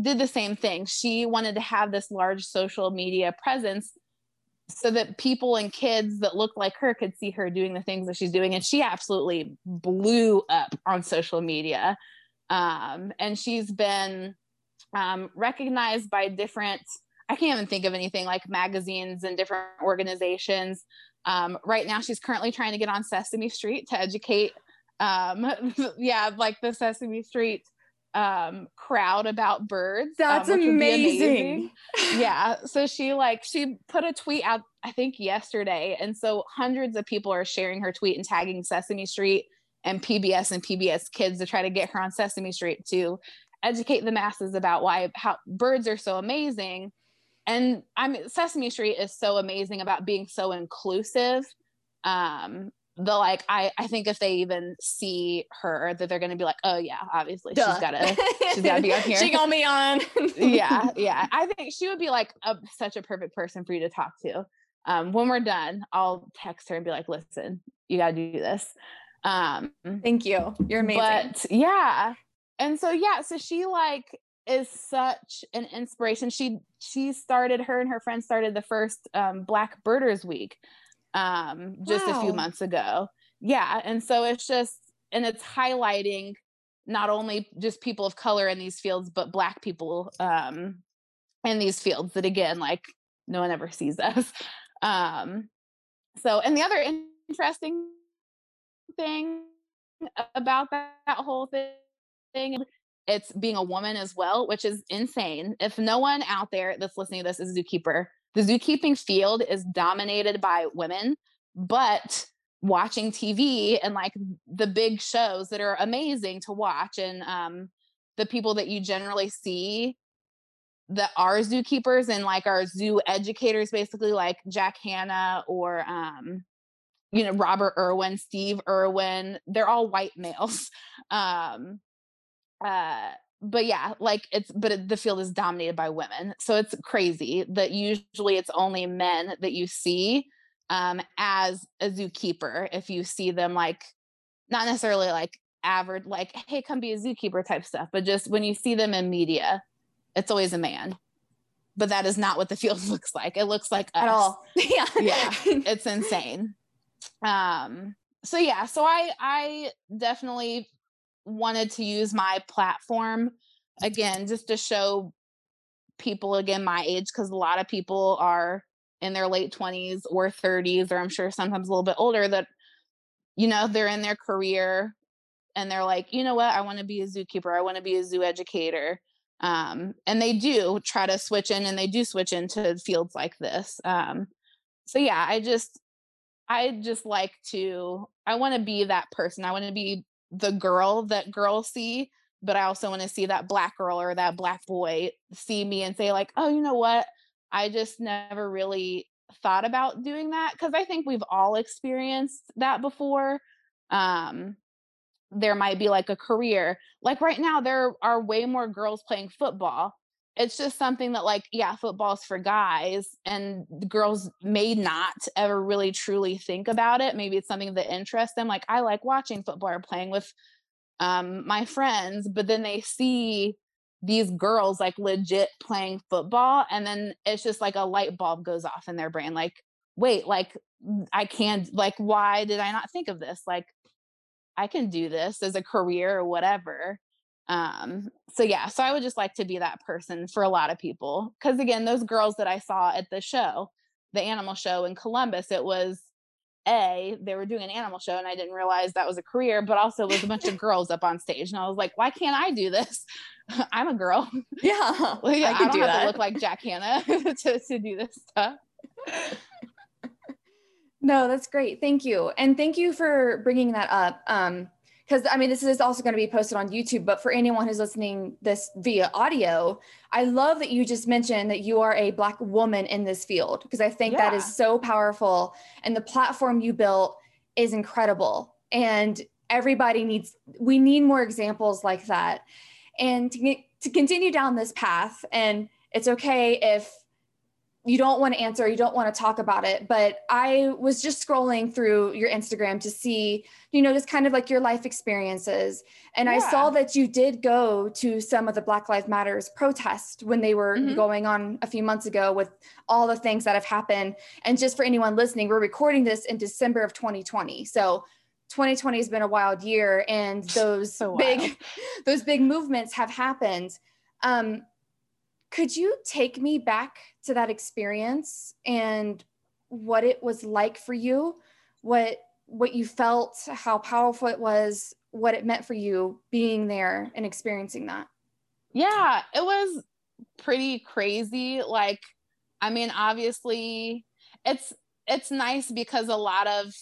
did the same thing. She wanted to have this large social media presence so that people and kids that look like her could see her doing the things that she's doing. And she absolutely blew up on social media. Um, and she's been um, recognized by different i can't even think of anything like magazines and different organizations um, right now she's currently trying to get on sesame street to educate um, yeah like the sesame street um, crowd about birds um, That's would be amazing. yeah so she like she put a tweet out i think yesterday and so hundreds of people are sharing her tweet and tagging sesame street and pbs and pbs kids to try to get her on sesame street to educate the masses about why how birds are so amazing and i mean sesame street is so amazing about being so inclusive um the like i i think if they even see her that they're gonna be like oh yeah obviously Duh. she's gotta she's gotta be on here she gonna be on. yeah yeah i think she would be like a, such a perfect person for you to talk to um when we're done i'll text her and be like listen you gotta do this um Thank you. You're amazing. but yeah and so yeah so she like is such an inspiration she she started her and her friends started the first um, black birders week um just a few months ago. Yeah and so it's just and it's highlighting not only just people of color in these fields but black people um in these fields that again like no one ever sees us. Um so and the other interesting thing about that, that whole thing it's being a woman as well which is insane. If no one out there that's listening to this is a zookeeper the zookeeping field is dominated by women but watching tv and like the big shows that are amazing to watch and um the people that you generally see that are zookeepers and like our zoo educators basically like jack hanna or um you know robert irwin steve irwin they're all white males. Um uh but yeah like it's but it, the field is dominated by women so it's crazy that usually it's only men that you see um as a zookeeper if you see them like not necessarily like average like hey come be a zookeeper type stuff but just when you see them in media it's always a man but that is not what the field looks like it looks like at us. all. yeah. Yeah. it's insane um so yeah so i i definitely wanted to use my platform again just to show people again my age because a lot of people are in their late 20s or 30s or i'm sure sometimes a little bit older that you know they're in their career and they're like you know what? I want to be a zookeeper. I want to be a zoo educator. Um, and they do try to switch in and they do switch into fields like this um, so yeah i just i just like to i want to be that person. I want to be the girl that girls see but i also want to see that black girl or that black boy see me and say like oh you know what? I just never really thought about doing that. Because i think we've all experienced that before. Um there might be like a career. Like right now there are way more girls playing football it's just something that like yeah football's for guys and girls may not ever really truly think about it maybe it's something that interests them like i like watching football or playing with um my friends but then they see these girls like legit playing football and then it's just like a light bulb goes off in their brain like wait like i can't like why did i not think of this? Like i can do this as a career or whatever um so yeah so i would just like to be that person for a lot of people because again those girls that i saw at the show the animal show in columbus it was a they were doing an animal show and i didn't realize that was a career but also was a bunch of girls up on stage and i was like why can't i do this i'm a girl yeah yeah I i, could don't do have that. to look like jack hanna to, to do this stuff No, that's great. Thank you. And thank you for bringing that up. Um, because I mean, this is also going to be posted on YouTube, but for anyone who's listening this via audio, I love that you just mentioned that you are a Black woman in this field because I think that Yeah. is so powerful. And the platform you built is incredible. And everybody needs, we need more examples like that. And to, get- to continue down this path, and it's okay if you don't want to answer, you don't want to talk about it. But I was just scrolling through your Instagram to see, you know, just kind of like your life experiences. And I saw that you did go to some of the Black Lives Matters protests when they were Mhm. going on a few months ago with all the things that have happened. And just for anyone listening, we're recording this in December of 2020. So 2020 has been a wild year and those So big those big movements have happened. Um, could you take me back to that experience and what it was like for you? What what you felt how powerful it was what it meant for you being there and experiencing that? Yeah it was pretty crazy. Like i mean obviously it's it's nice because a lot of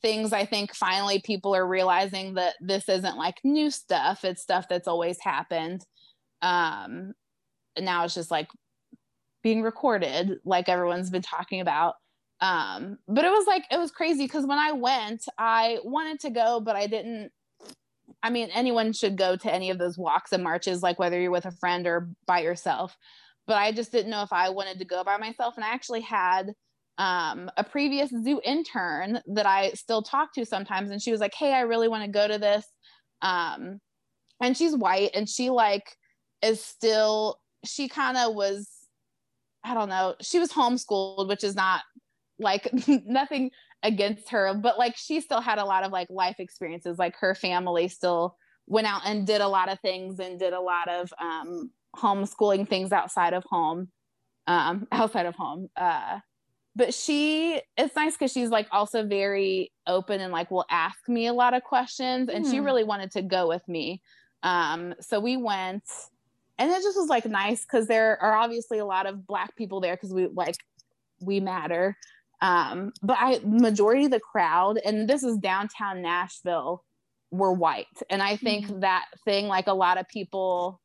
things i think finally people are realizing that this isn't like new stuff. It's stuff that's always happened. Um now it's just like being recorded like everyone's been talking about um but it was like it was crazy because when i went i wanted to go but i didn't I mean, anyone should go to any of those walks and marches, like whether you're with a friend or by yourself. But I just didn't know if I wanted to go by myself. And I actually had um, a previous zoo intern that I still talk to sometimes. And she was like, Hey, I really want to go to this. Um, and she's white and she like is still, she kind of was, I don't know, she was homeschooled, which is not like nothing against her but like she still had a lot of like life experiences like her family still went out and did a lot of things and did a lot of um homeschooling things outside of home um outside of home uh but she it's nice because she's like also very open and like will ask me a lot of questions and she Hmm. really wanted to go with me um so we went and it just was like nice because there are obviously a lot of black people there because we like we matter. Um but i majority of the crowd and this is downtown nashville were white. And i think that thing like a lot of people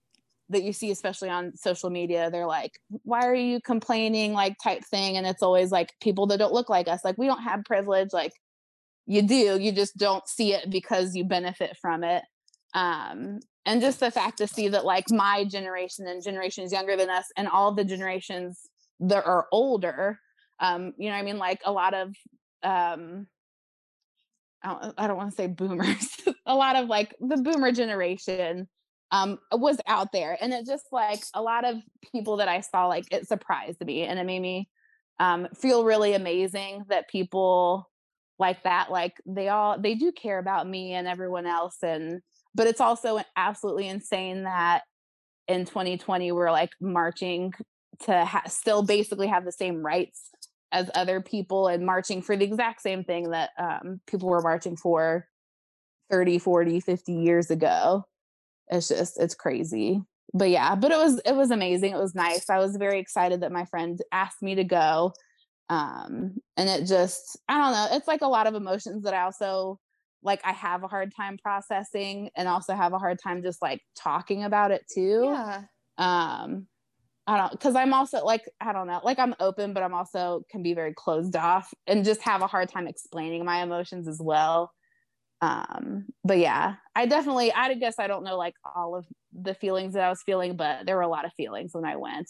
that you see especially on social media they're like why are you complaining? like type thing. And it's always like people that don't look like us. Like we don't have privilege. Like you do you just don't see it because you benefit from it. Um and just the fact to see that like my generation and generations younger than us and all the generations that are older um you know i mean? Like a lot of um i don't, I don't want to say boomers a lot of like the boomer generation um was out there. And it just like a lot of people that i saw like it surprised me and it made me um feel really amazing that people like that like they all they do care about me and everyone else and but it's also absolutely insane that in 2020 we're like marching to ha- still basically have the same rights as other people and marching for the exact same thing that um, people were marching for 30 40 50 years ago. It's just it's crazy. But yeah but it was it was amazing. It was nice. I was very excited that my friend asked me to go um and it just i don't know it's like a lot of emotions that i also like i have a hard time processing and also have a hard time just like talking about it too. Yeah. Um i don't because i'm also like i don't know like i'm open but i'm also can be very closed off and just have a hard time explaining my emotions as well. Um but yeah i definitely i guess i don't know like all of the feelings that i was feeling but there were a lot of feelings when i went.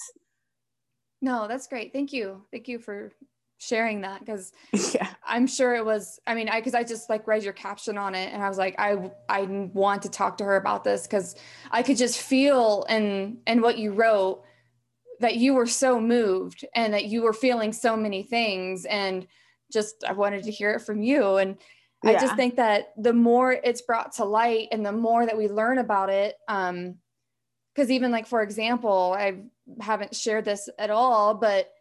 No that's great. Thank you. Thank you for sharing that because yeah. I'm sure it was. I mean, I because I just like read your caption on it, and I was like, I I want to talk to her about this because I could just feel and and what you wrote that you were so moved and that you were feeling so many things and just I wanted to hear it from you and yeah. I just think that the more it's brought to light and the more that we learn about it um because even like for example I haven't shared this at all but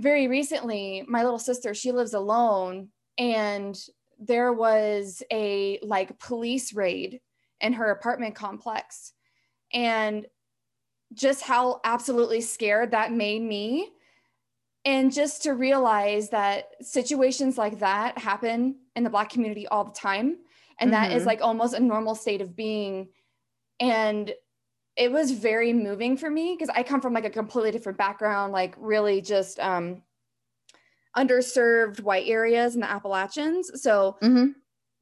very recently my little sister she lives alone and there was a like police raid in her apartment complex and just how absolutely scared that made me and just to realize that situations like that happen in the black community all the time and mm-hmm. that is mm-hmm. like almost a normal state of being and it was very moving for me because I come from like a completely different background, like really just um, underserved white areas in the Appalachians. So mm-hmm.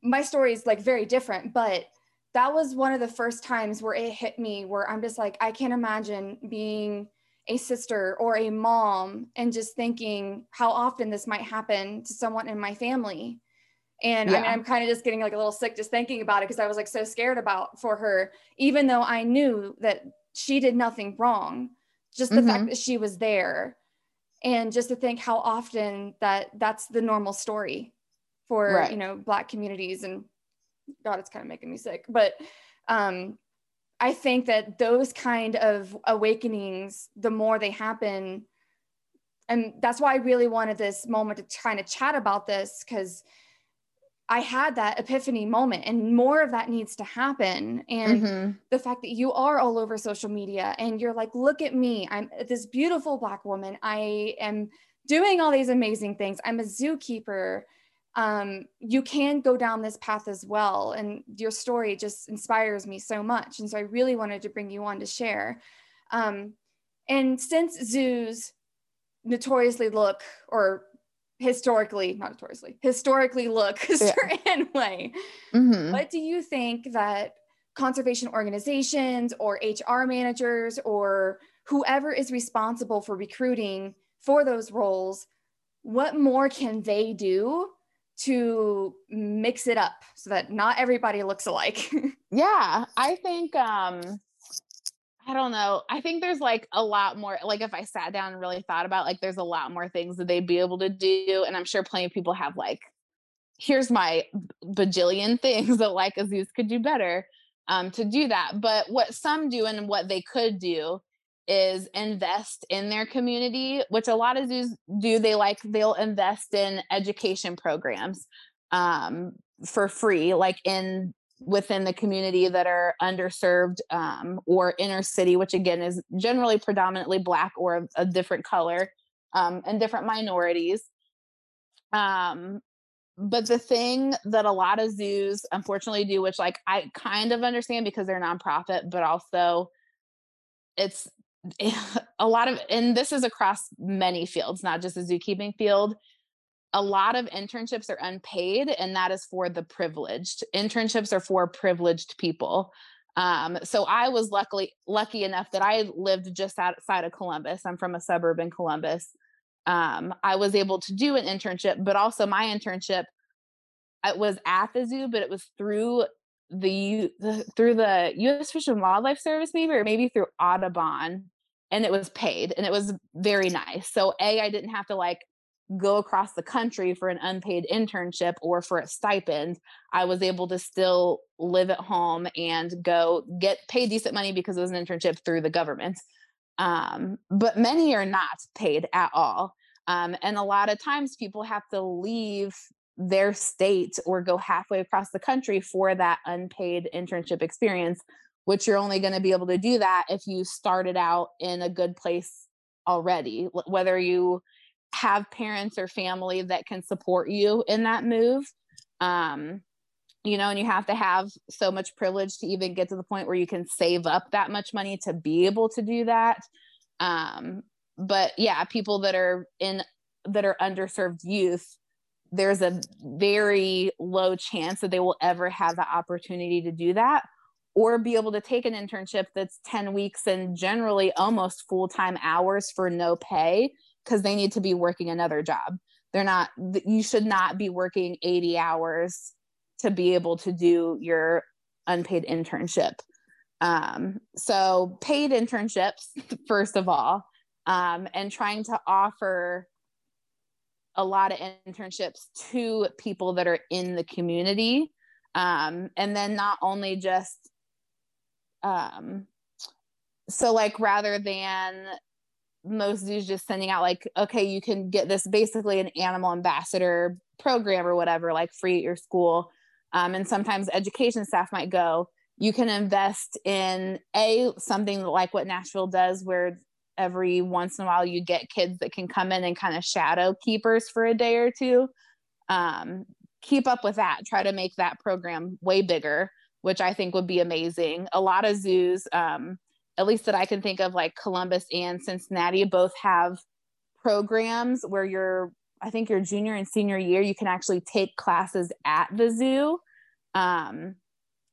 my story is like very different, but that was one of the first times where it hit me where I'm just like, I can't imagine being a sister or a mom and just thinking how often this might happen to someone in my family. And yeah. I mean, I'm kind of just getting like a little sick just thinking about it because I was like so scared about for her, even though I knew that she did nothing wrong. Just the mm-hmm. fact that she was there, and just to think how often that that's the normal story for right. you know Black communities. And God, it's kind of making me sick. But um, I think that those kind of awakenings, the more they happen, and that's why I really wanted this moment to kind of chat about this because I had that epiphany moment, and more of that needs to happen. And mm-hmm. the fact that you are all over social media and you're like, look at me, I'm this beautiful Black woman. I am doing all these amazing things. I'm a zookeeper. Um, you can go down this path as well. And your story just inspires me so much. And so I really wanted to bring you on to share. Um, and since zoos notoriously look or historically, not notoriously, historically look a certain yeah. way. Mm-hmm. What do you think that conservation organizations or HR managers or whoever is responsible for recruiting for those roles, what more can they do to mix it up so that not everybody looks alike? yeah, I think um I don't know. I think there's like a lot more, like if I sat down and really thought about like there's a lot more things that they'd be able to do. And I'm sure plenty of people have like, here's my bajillion things that like Aziz could do better um, to do that. But what some do and what they could do is invest in their community, which a lot of zoos do. They like they'll invest in education programs um, for free, like in within the community that are underserved um, or inner city, which again is generally predominantly Black or a, different color um, and different minorities. Um, but the thing that a lot of zoos unfortunately do, which like I kind of understand because they're nonprofit, but also it's a lot of, and this is across many fields, not just the zookeeping field a lot of internships are unpaid and that is for the privileged. Internships are for privileged people. Um, so i was luckily lucky enough that i lived just outside of columbus. I'm from a suburb in columbus. Um, i was able to do an internship but also my internship it was at the zoo but it was through the, the through the u.s fish and wildlife service maybe or maybe through audubon and it was paid and it was very nice. So a i didn't have to like go across the country for an unpaid internship or for a stipend, I was able to still live at home and go get paid decent money because it was an internship through the government. Um, but many are not paid at all. Um, and a lot of times people have to leave their state or go halfway across the country for that unpaid internship experience, which you're only going to be able to do that if you started out in a good place already, whether you have parents or family that can support you in that move um you know and you have to have so much privilege to even get to the point where you can save up that much money to be able to do that. Um but yeah people that are in that are underserved youth there's a very low chance that they will ever have the opportunity to do that or be able to take an internship that's 10 weeks and generally almost full-time hours for no pay because they need to be working another job. They're not, you should not be working 80 hours to be able to do your unpaid internship. Um, so, paid internships, first of all, um, and trying to offer a lot of internships to people that are in the community. Um, and then not only just, um, so like rather than most zoos just sending out like okay you can get this basically an animal ambassador program or whatever like free at your school. Um, and sometimes education staff might go you can invest in a something like what nashville does where every once in a while you get kids that can come in and kind of shadow keepers for a day or two. Um, keep up with that. Try to make that program way bigger which i think would be amazing. A lot of zoos um, at least that I can think of, like Columbus and Cincinnati, both have programs where you're, I think your junior and senior year, you can actually take classes at the zoo. Um,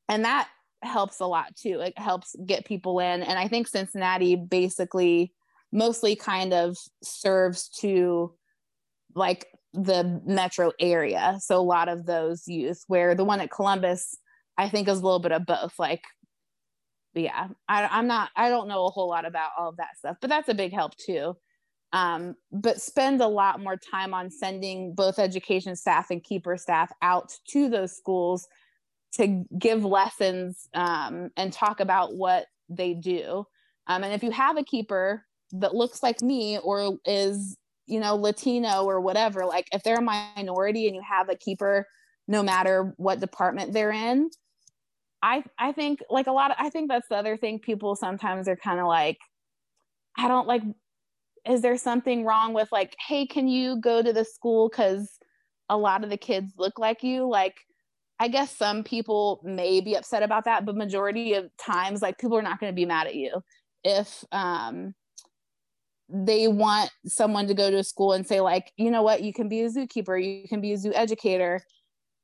and that helps a lot too. It helps get people in. And I think Cincinnati basically mostly kind of serves to like the metro area. So a lot of those youth, where the one at Columbus, I think is a little bit of both. Like but yeah, I, I'm not, I don't know a whole lot about all of that stuff, but that's a big help too. Um, but spend a lot more time on sending both education staff and keeper staff out to those schools to give lessons um, and talk about what they do. Um, and if you have a keeper that looks like me or is, you know, Latino or whatever, like if they're a minority and you have a keeper, no matter what department they're in, I I think like a lot of I think that's the other thing people sometimes are kind of like I don't like is there something wrong with like hey can you go to the school cuz a lot of the kids look like you? Like I guess some people may be upset about that but majority of times like people are not going to be mad at you if um they want someone to go to a school and say like you know what? You can be a zookeeper you can be a zoo educator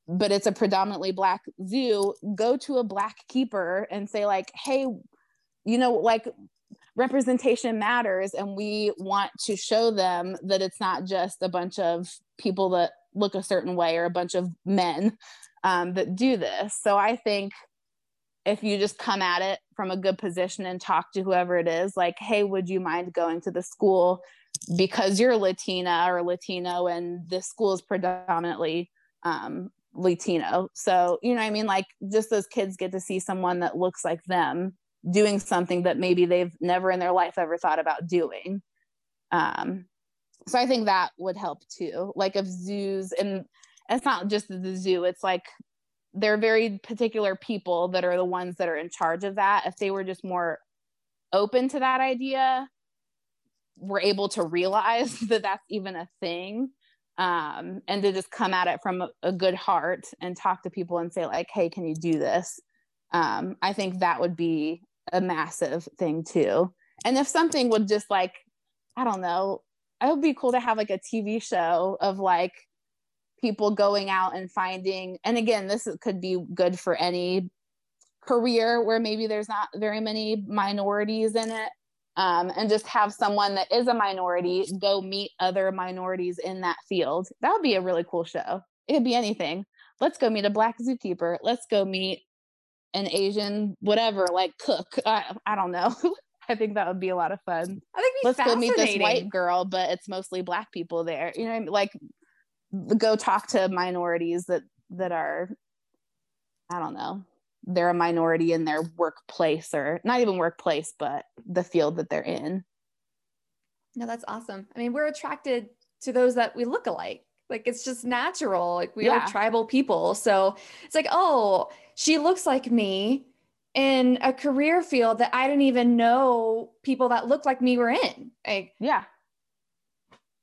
but it's a predominantly black zoo go to a black keeper and say like hey you know like representation matters and we want to show them that it's not just a bunch of people that look a certain way or a bunch of men um, that do this. So i think if you just come at it from a good position and talk to whoever it is like hey would you mind going to the school? Because you're latina or latino and this school is predominantly um, Latino. So, you know I mean? Like just those kids get to see someone that looks like them doing something that maybe they've never in their life ever thought about doing. Um, so I think that would help too. Like if zoos and it's not just the zoo, it's like they're very particular people that are the ones that are in charge of that. If they were just more open to that idea, we're able to realize that that's even a thing um, and to just come at it from a, a, good heart and talk to people and say like hey can you do this? Um, i think that would be a massive thing too. And if something would just like i don't know it would be cool to have like a tv show of like people going out and finding and again this could be good for any career where maybe there's not very many minorities in it um, and just have someone that is a minority go meet other minorities in that field. That would be a really cool show. It could be anything. Let's go meet a black zookeeper. Let's go meet an Asian, whatever, like cook. I, I don't know. I think that would be a lot of fun. I think let's go meet this white girl, but it's mostly black people there. You know, I mean? like go talk to minorities that that are, I don't know, they're a minority in their workplace or not even workplace, but the field that they're in. No, that's awesome. I mean, we're attracted to those that we look alike. Like it's just natural. Like we yeah. are tribal people. So it's like, oh, she looks like me in a career field that I didn't even know people that look like me were in. Like, yeah.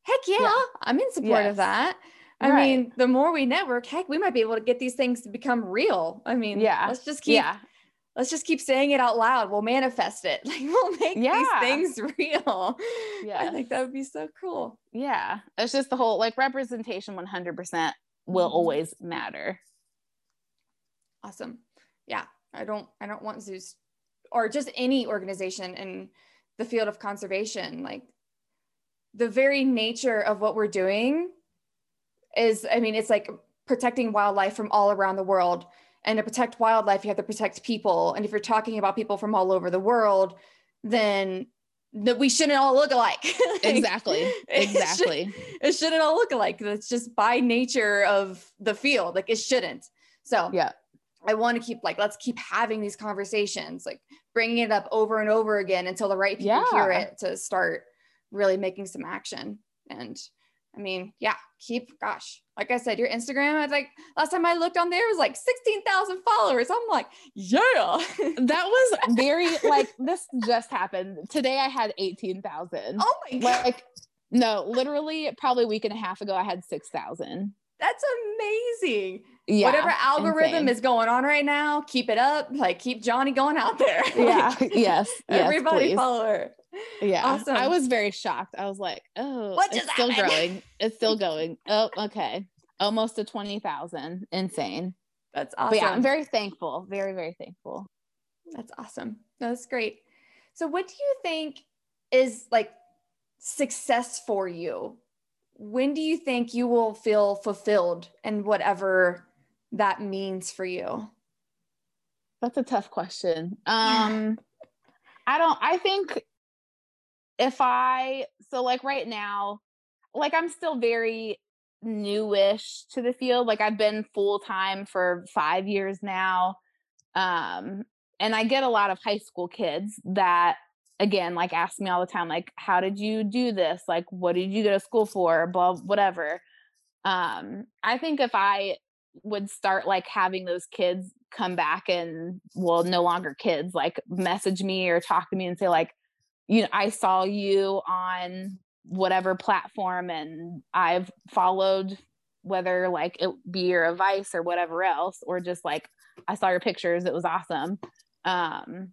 Heck yeah, yeah. I'm in support yes. of that. I right. mean, the more we network, heck, we might be able to get these things to become real. I mean, yeah, let's just keep yeah. let's just keep saying it out loud. We'll manifest it. Like we'll make yeah. these things real. Yeah. I think that would be so cool. Yeah. It's just the whole like representation 100% will mm-hmm. always matter. Awesome. Yeah. I don't I don't want zoos or just any organization in the field of conservation like the very nature of what we're doing is, I mean, it's like protecting wildlife from all around the world. And to protect wildlife, you have to protect people. And if you're talking about people from all over the world, then that we shouldn't all look alike. like, exactly. Exactly. It, should, shouldn't all look alike. That's just by nature of the field. Like it shouldn't. So yeah, I want to keep like let's keep having these conversations, like bringing it up over and over again until the right people yeah. hear it to start really making some action. And I mean, yeah, keep gosh, like I said, your Instagram, I was like last time I looked on there was like 16,000 followers. I'm like, yeah. that was very like this just happened. Today I had 18,000. Oh my god. Like no, literally probably a week and a half ago I had 6,000. That's amazing. Yeah, Whatever algorithm insane. is going on right now, keep it up. Like keep Jawnie going out there. yeah. yes. Everybody yes, follow her. Yeah. Awesome. I was very shocked. I was like, oh, what it's still happened? growing. It's still going. Oh, okay. Almost to 20,000. Insane. That's awesome. But yeah, I'm very thankful. Very, very thankful. That's awesome. That's great. So, what do you think is like success for you? When do you think you will feel fulfilled and whatever that means for you? That's a tough question. Um, I don't, I think if I so like right now, like I'm still very newish to the field. Like I've been full time for five years now. Um, and I get a lot of high school kids that again like ask me all the time, like, how did you do this? Like, what did you go to school for? Blah, whatever. Um, I think if I would start like having those kids come back and well, no longer kids, like message me or talk to me and say, like, you know, I saw you on whatever platform and I've followed whether like it be your advice or whatever else, or just like I saw your pictures, it was awesome. Um,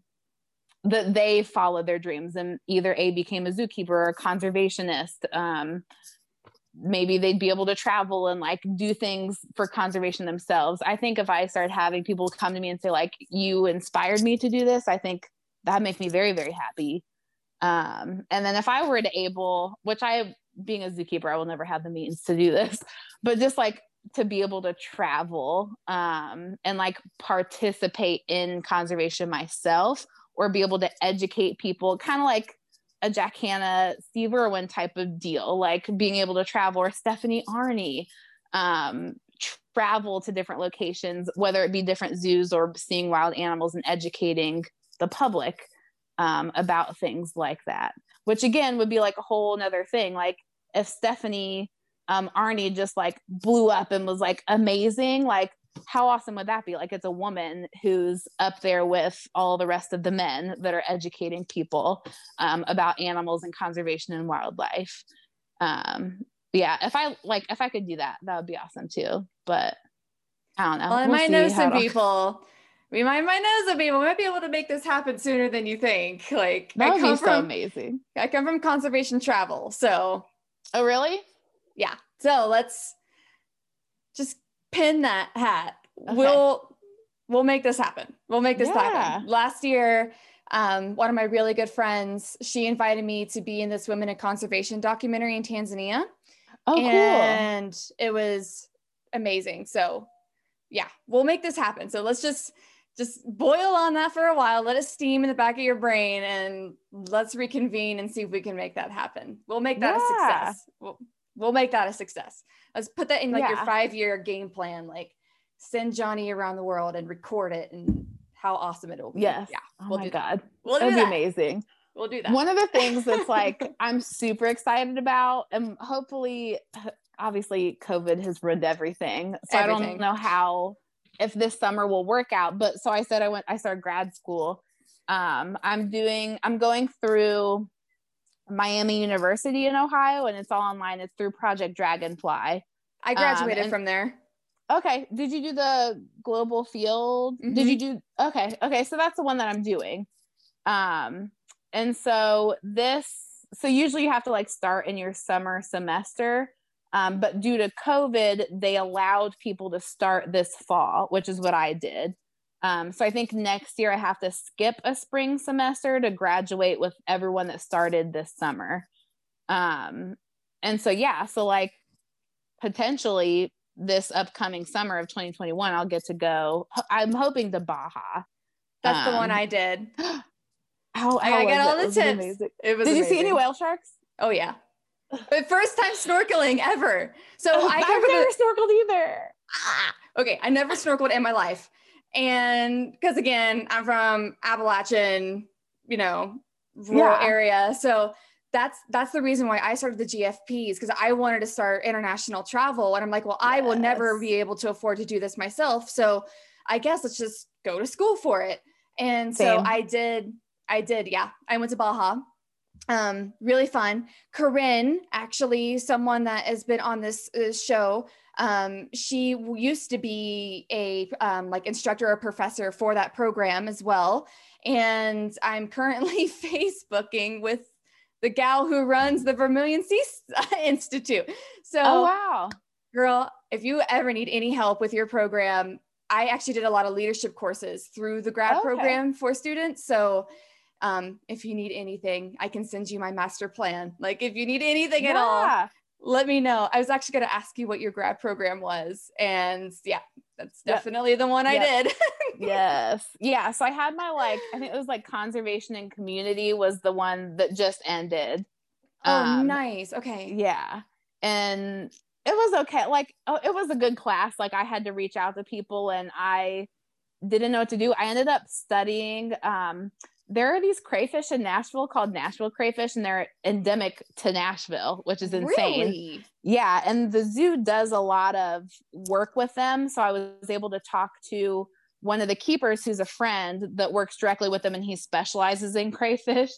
that they followed their dreams and either a became a zookeeper or a conservationist. Um, maybe they'd be able to travel and like do things for conservation themselves. I think if I start having people come to me and say like, "You inspired me to do this," I think that makes me very very happy. Um, and then if I were to able, which I, being a zookeeper, I will never have the means to do this, but just like to be able to travel um, and like participate in conservation myself or be able to educate people, kind of like a Jack Hanna, Steve Irwin type of deal, like being able to travel or Stephanie Arne, um, travel to different locations, whether it be different zoos or seeing wild animals and educating the public um, about things like that, which again would be like a whole nother thing. Like if Stephanie um, Arne just like blew up and was like amazing, like how awesome would that be? Like it's a woman who's up there with all the rest of the men that are educating people um, about animals and conservation and wildlife. Um, yeah, if I like, if I could do that, that would be awesome too. But I don't know. Well, I we'll might know some people we might might know some people. We might be able to make this happen sooner than you think. Like that would I come be from, so amazing. I come from conservation travel, so oh really? Yeah. So let's just pin that hat. Okay. We'll we'll make this happen. We'll make this yeah. happen. Last year, um, one of my really good friends, she invited me to be in this women in conservation documentary in Tanzania. Oh, cool. and cool. it was amazing. So yeah, we'll make this happen. So let's just just boil on that for a while, let it steam in the back of your brain, and let's reconvene and see if we can make that happen. We'll make that yeah. a success. We'll, we'll make that a success. Let's put that in like yeah. your five year game plan. Like send Jawnie around the world and record it and how awesome it will be. Yes. Yeah. Oh we'll my God. That. We'll That'd be amazing. We'll do that. One of the things that's like I'm super excited about, and hopefully, obviously, COVID has ruined everything. So everything. I don't know how if this summer will work out. But so I said I went, I started grad school. Um, I'm doing, I'm going through Miami University in Ohio, and it's all online. It's through Project Dragonfly. I graduated um, and, from there. Okay. Did you do the global field? Mm-hmm. Did you do okay? Okay. So that's the one that I'm doing. Um, and so this, so usually you have to like start in your summer semester. Um, but due to COVID, they allowed people to start this fall, which is what I did. Um, so I think next year I have to skip a spring semester to graduate with everyone that started this summer. Um, and so yeah, so like potentially this upcoming summer of 2021, I'll get to go. I'm hoping to Baja. That's um, the one um, I did. How, how I got all the tips. Amazing. It was. Did amazing. you see any whale sharks? Oh yeah. But first time snorkeling ever. So oh, I have never the, snorkeled either. Ah, okay, I never snorkeled in my life, and because again, I'm from Appalachian, you know, rural yeah. area, so that's that's the reason why I started the GFPs because I wanted to start international travel, and I'm like, well, yes. I will never be able to afford to do this myself, so I guess let's just go to school for it. And Same. so I did. I did. Yeah, I went to Baja. Um, really fun. Corina, actually, someone that has been on this, this show, um, she used to be a um, like instructor or professor for that program as well. And I'm currently Facebooking with the gal who runs the Vermilion Sea Institute. So, oh, wow. Girl, if you ever need any help with your program, I actually did a lot of leadership courses through the grad okay. program for students. So, um, if you need anything, I can send you my master plan. Like, if you need anything yeah. at all, let me know. I was actually going to ask you what your grad program was. And yeah, that's definitely yep. the one yep. I did. yes. Yeah. So I had my like, I think it was like conservation and community was the one that just ended. Oh, um, nice. Okay. Yeah. And it was okay. Like, oh, it was a good class. Like, I had to reach out to people and I didn't know what to do. I ended up studying um, there are these crayfish in Nashville called Nashville crayfish, and they're endemic to Nashville, which is insane. Really? Yeah. And the zoo does a lot of work with them. So I was able to talk to one of the keepers who's a friend that works directly with them and he specializes in crayfish.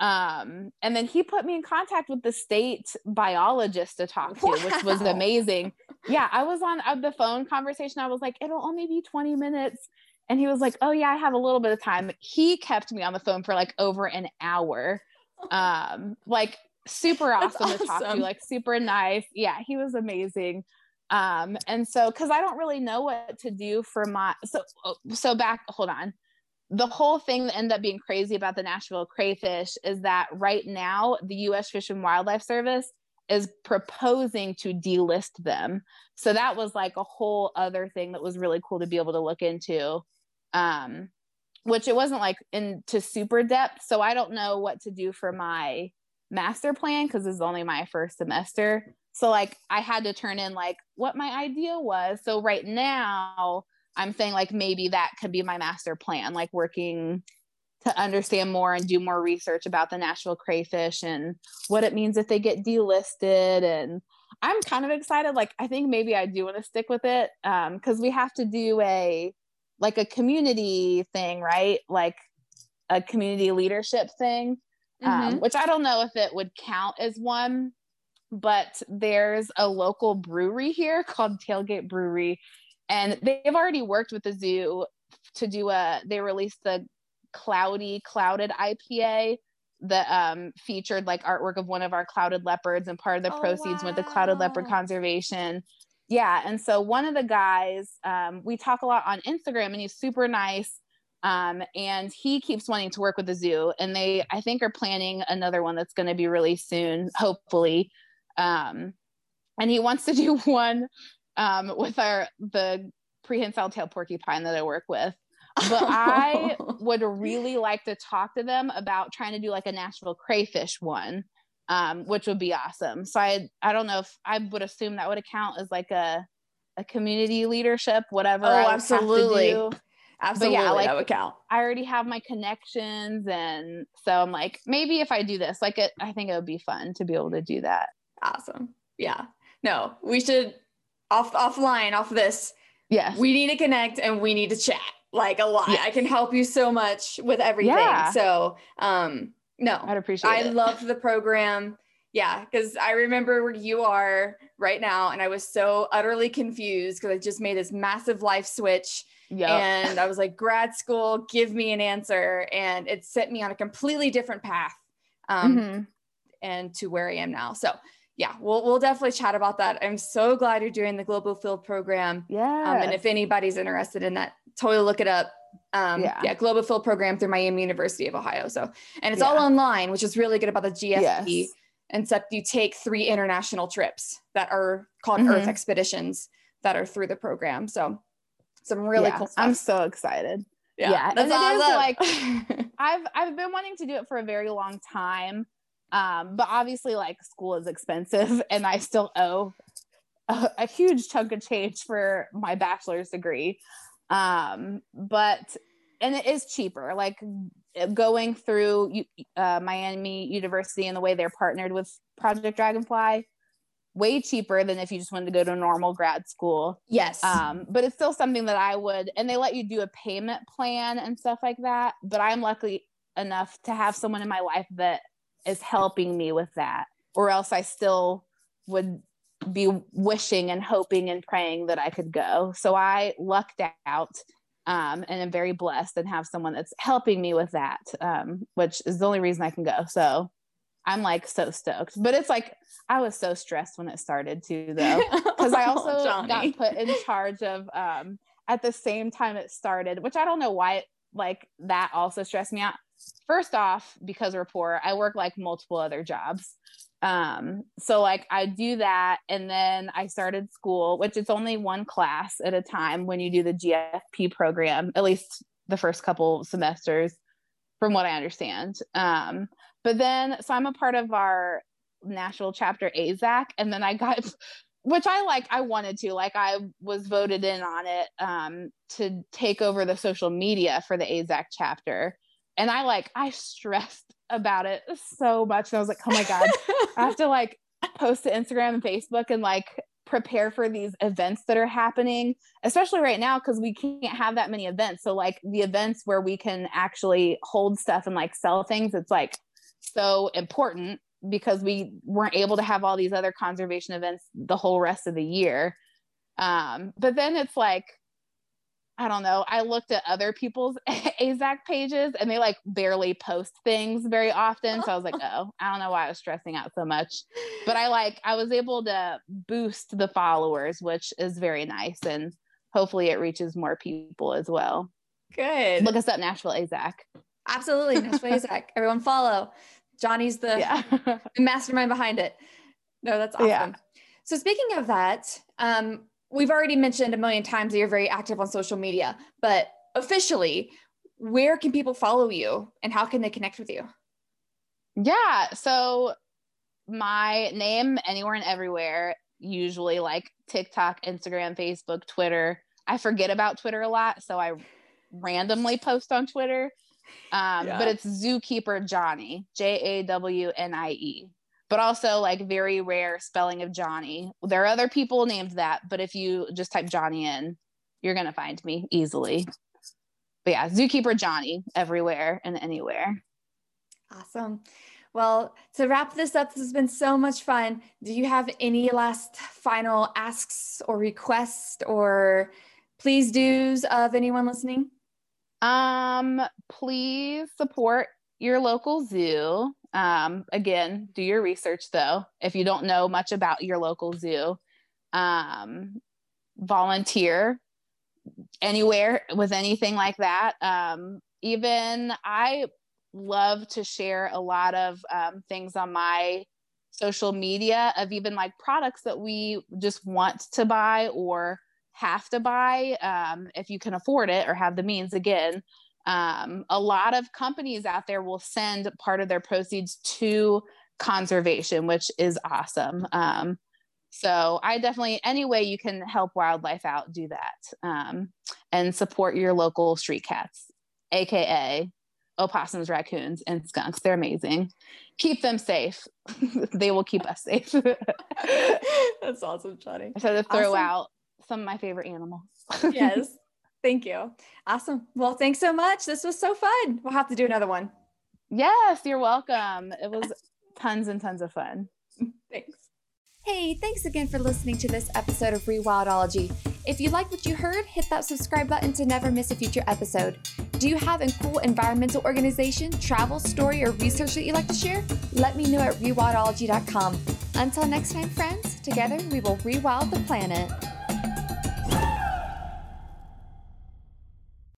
Um, and then he put me in contact with the state biologist to talk to, wow. which was amazing. Yeah, I was on uh, the phone conversation. I was like, it'll only be 20 minutes and he was like, "Oh yeah, I have a little bit of time." He kept me on the phone for like over an hour. Um, like super awesome, awesome, to talk to, like super nice. Yeah, he was amazing. Um, and so cuz I don't really know what to do for my so oh, so back hold on. The whole thing that ended up being crazy about the Nashville crayfish is that right now the US Fish and Wildlife Service is proposing to delist them. So that was like a whole other thing that was really cool to be able to look into um, which it wasn't like into super depth. So I don't know what to do for my master plan because is only my first semester. So like I had to turn in like what my idea was. So right now I'm saying like maybe that could be my master plan, like working to understand more and do more research about the Nashville crayfish and what it means if they get delisted. And I'm kind of excited. Like I think maybe I do want to stick with it because um, we have to do a like a community thing, right? Like a community leadership thing, um, mm-hmm. um, which I don't know if it would count as one, but there's a local brewery here called Tailgate Brewery, and they've already worked with the zoo to do a. They released the cloudy clouded IPA that um, featured like artwork of one of our clouded leopards, and part of the oh, proceeds wow. went to clouded leopard conservation yeah and so one of the guys um, we talk a lot on instagram and he's super nice um, and he keeps wanting to work with the zoo and they i think are planning another one that's going to be released soon hopefully um, and he wants to do one um, with our the prehensile tail porcupine that i work with. But i would really like to talk to them about trying to do like a nashville crayfish one um, which would be awesome. So I I don't know if I would assume that would account as like a a community leadership, whatever. Oh, absolutely. Absolutely, but yeah, like, that would count. I already have my connections, and so I'm like, maybe if I do this, like, it, I think it would be fun to be able to do that. Awesome. Yeah. No, we should off offline off this. Yeah. We need to connect and we need to chat like a lot. Yes. I can help you so much with everything. Yeah. So, um, no, I'd appreciate I it. loved the program. Yeah, because I remember where you are right now, and I was so utterly confused because I just made this massive life switch. Yep. And I was like, grad school, give me an answer. And it set me on a completely different path um, mm-hmm. and to where I am now. So, yeah, we'll, we'll definitely chat about that. I'm so glad you're doing the Global Field program. Yeah. Um, and if anybody's interested in that, totally look it up um yeah. yeah global field program through miami university of ohio so and it's yeah. all online which is really good about the gfp yes. and so you take three international trips that are called Mhm. Earth expeditions that are through the program. So some really Yeah, cool stuff. I'm so excited. yeah, that's and it is, awesome. I've I've been wanting to do it for a very long time. Um, but obviously like school is expensive and I still owe a, a huge chunk of change for my bachelor's degree. Um, but and it is cheaper. Like going through uh, Miami University and the way they're partnered with Project Dragonfly, way cheaper than if you just wanted to go to a normal grad school yes. um but it's still something that i would and they let you do a payment plan and stuff like that but i'm lucky enough to have someone in my life that is helping me with that or else i still would be wishing and hoping and praying that i could go so i lucked out um, and i'm very blessed and have someone that's helping me with that um, which is the only reason i can go so i'm like so stoked but it's like i was so stressed when it started too though because I also Oh, got put in charge of um at the same time it started, which I don't know why it, like that also stressed me out. First off, because we're poor, I work like multiple other jobs. Um, so like I do that and then I started school, which it's only one class at a time when you do the GFP program, at least the first couple semesters, from what I understand. Um, but then so I'm a part of our national chapter AAZK, and then I got which I like I wanted to like I was voted in on it um to take over the social media for the AAZK chapter and I like I stressed about it so much and I was like oh my god I have to like post to Instagram and Facebook and like prepare for these events that are happening especially right now because we can't have that many events so like the events where we can actually hold stuff and like sell things it's like so important because we weren't able to have all these other conservation events the whole rest of the year. Um, but then it's like, I don't know. I looked at other people's AAZK pages and they like barely post things very often. So I was like, oh, I don't know why I was stressing out so much. But I like, I was able to boost the followers, which is very nice. And hopefully it reaches more people as well. Good. Look us up, Nashville AAZK. Absolutely. Nashville AAZK. Everyone follow. Jawnie's the, Yeah. the mastermind behind it. No, that's awesome. Yeah. So speaking of that, um, we've already mentioned a million times that you're very active on social media, but officially, where can people follow you and how can they connect with you? Yeah. So my name anywhere and everywhere, usually like TikTok, Instagram, Facebook, Twitter. I forget about Twitter a lot, so I randomly post on Twitter. Um, Yeah. but it's Zookeeper Jawnie, J A W N I E. But also like very rare spelling of Jawnie. There are other people named that, but if you just type Jawnie in, you're gonna find me easily. But yeah, Zookeeper Jawnie everywhere and anywhere. Awesome. Well, to wrap this up, this has been so much fun. Do you have any last final asks or requests or please do's of anyone listening? Um, please support your local zoo. Um, again, do your research though. If you don't know much about your local zoo, um, volunteer anywhere with anything like that. Um, even I love to share a lot of um, things on my social media of even like products that we just want to buy or have to buy um, if you can afford it or have the means again um, a lot of companies out there will send part of their proceeds to conservation which is awesome um, so i definitely any way you can help wildlife out do that um, and support your local street cats aka opossums raccoons and skunks they're amazing keep them safe they will keep us safe That's awesome, Jawnie. so to throw Awesome. out some of my favorite animals Yes. Thank you. Awesome. Well, thanks so much. This was so fun. We'll have to do another one. yes you're welcome it was tons and tons of fun Thanks. Hey, thanks again for listening to this episode of Rewildology. If you like what you heard, hit that subscribe button to never miss a future episode. Do you have a cool environmental organization, travel story, or research that you'd like to share? Let me know at rewildology.com. Until next time, friends, together we will rewild the planet.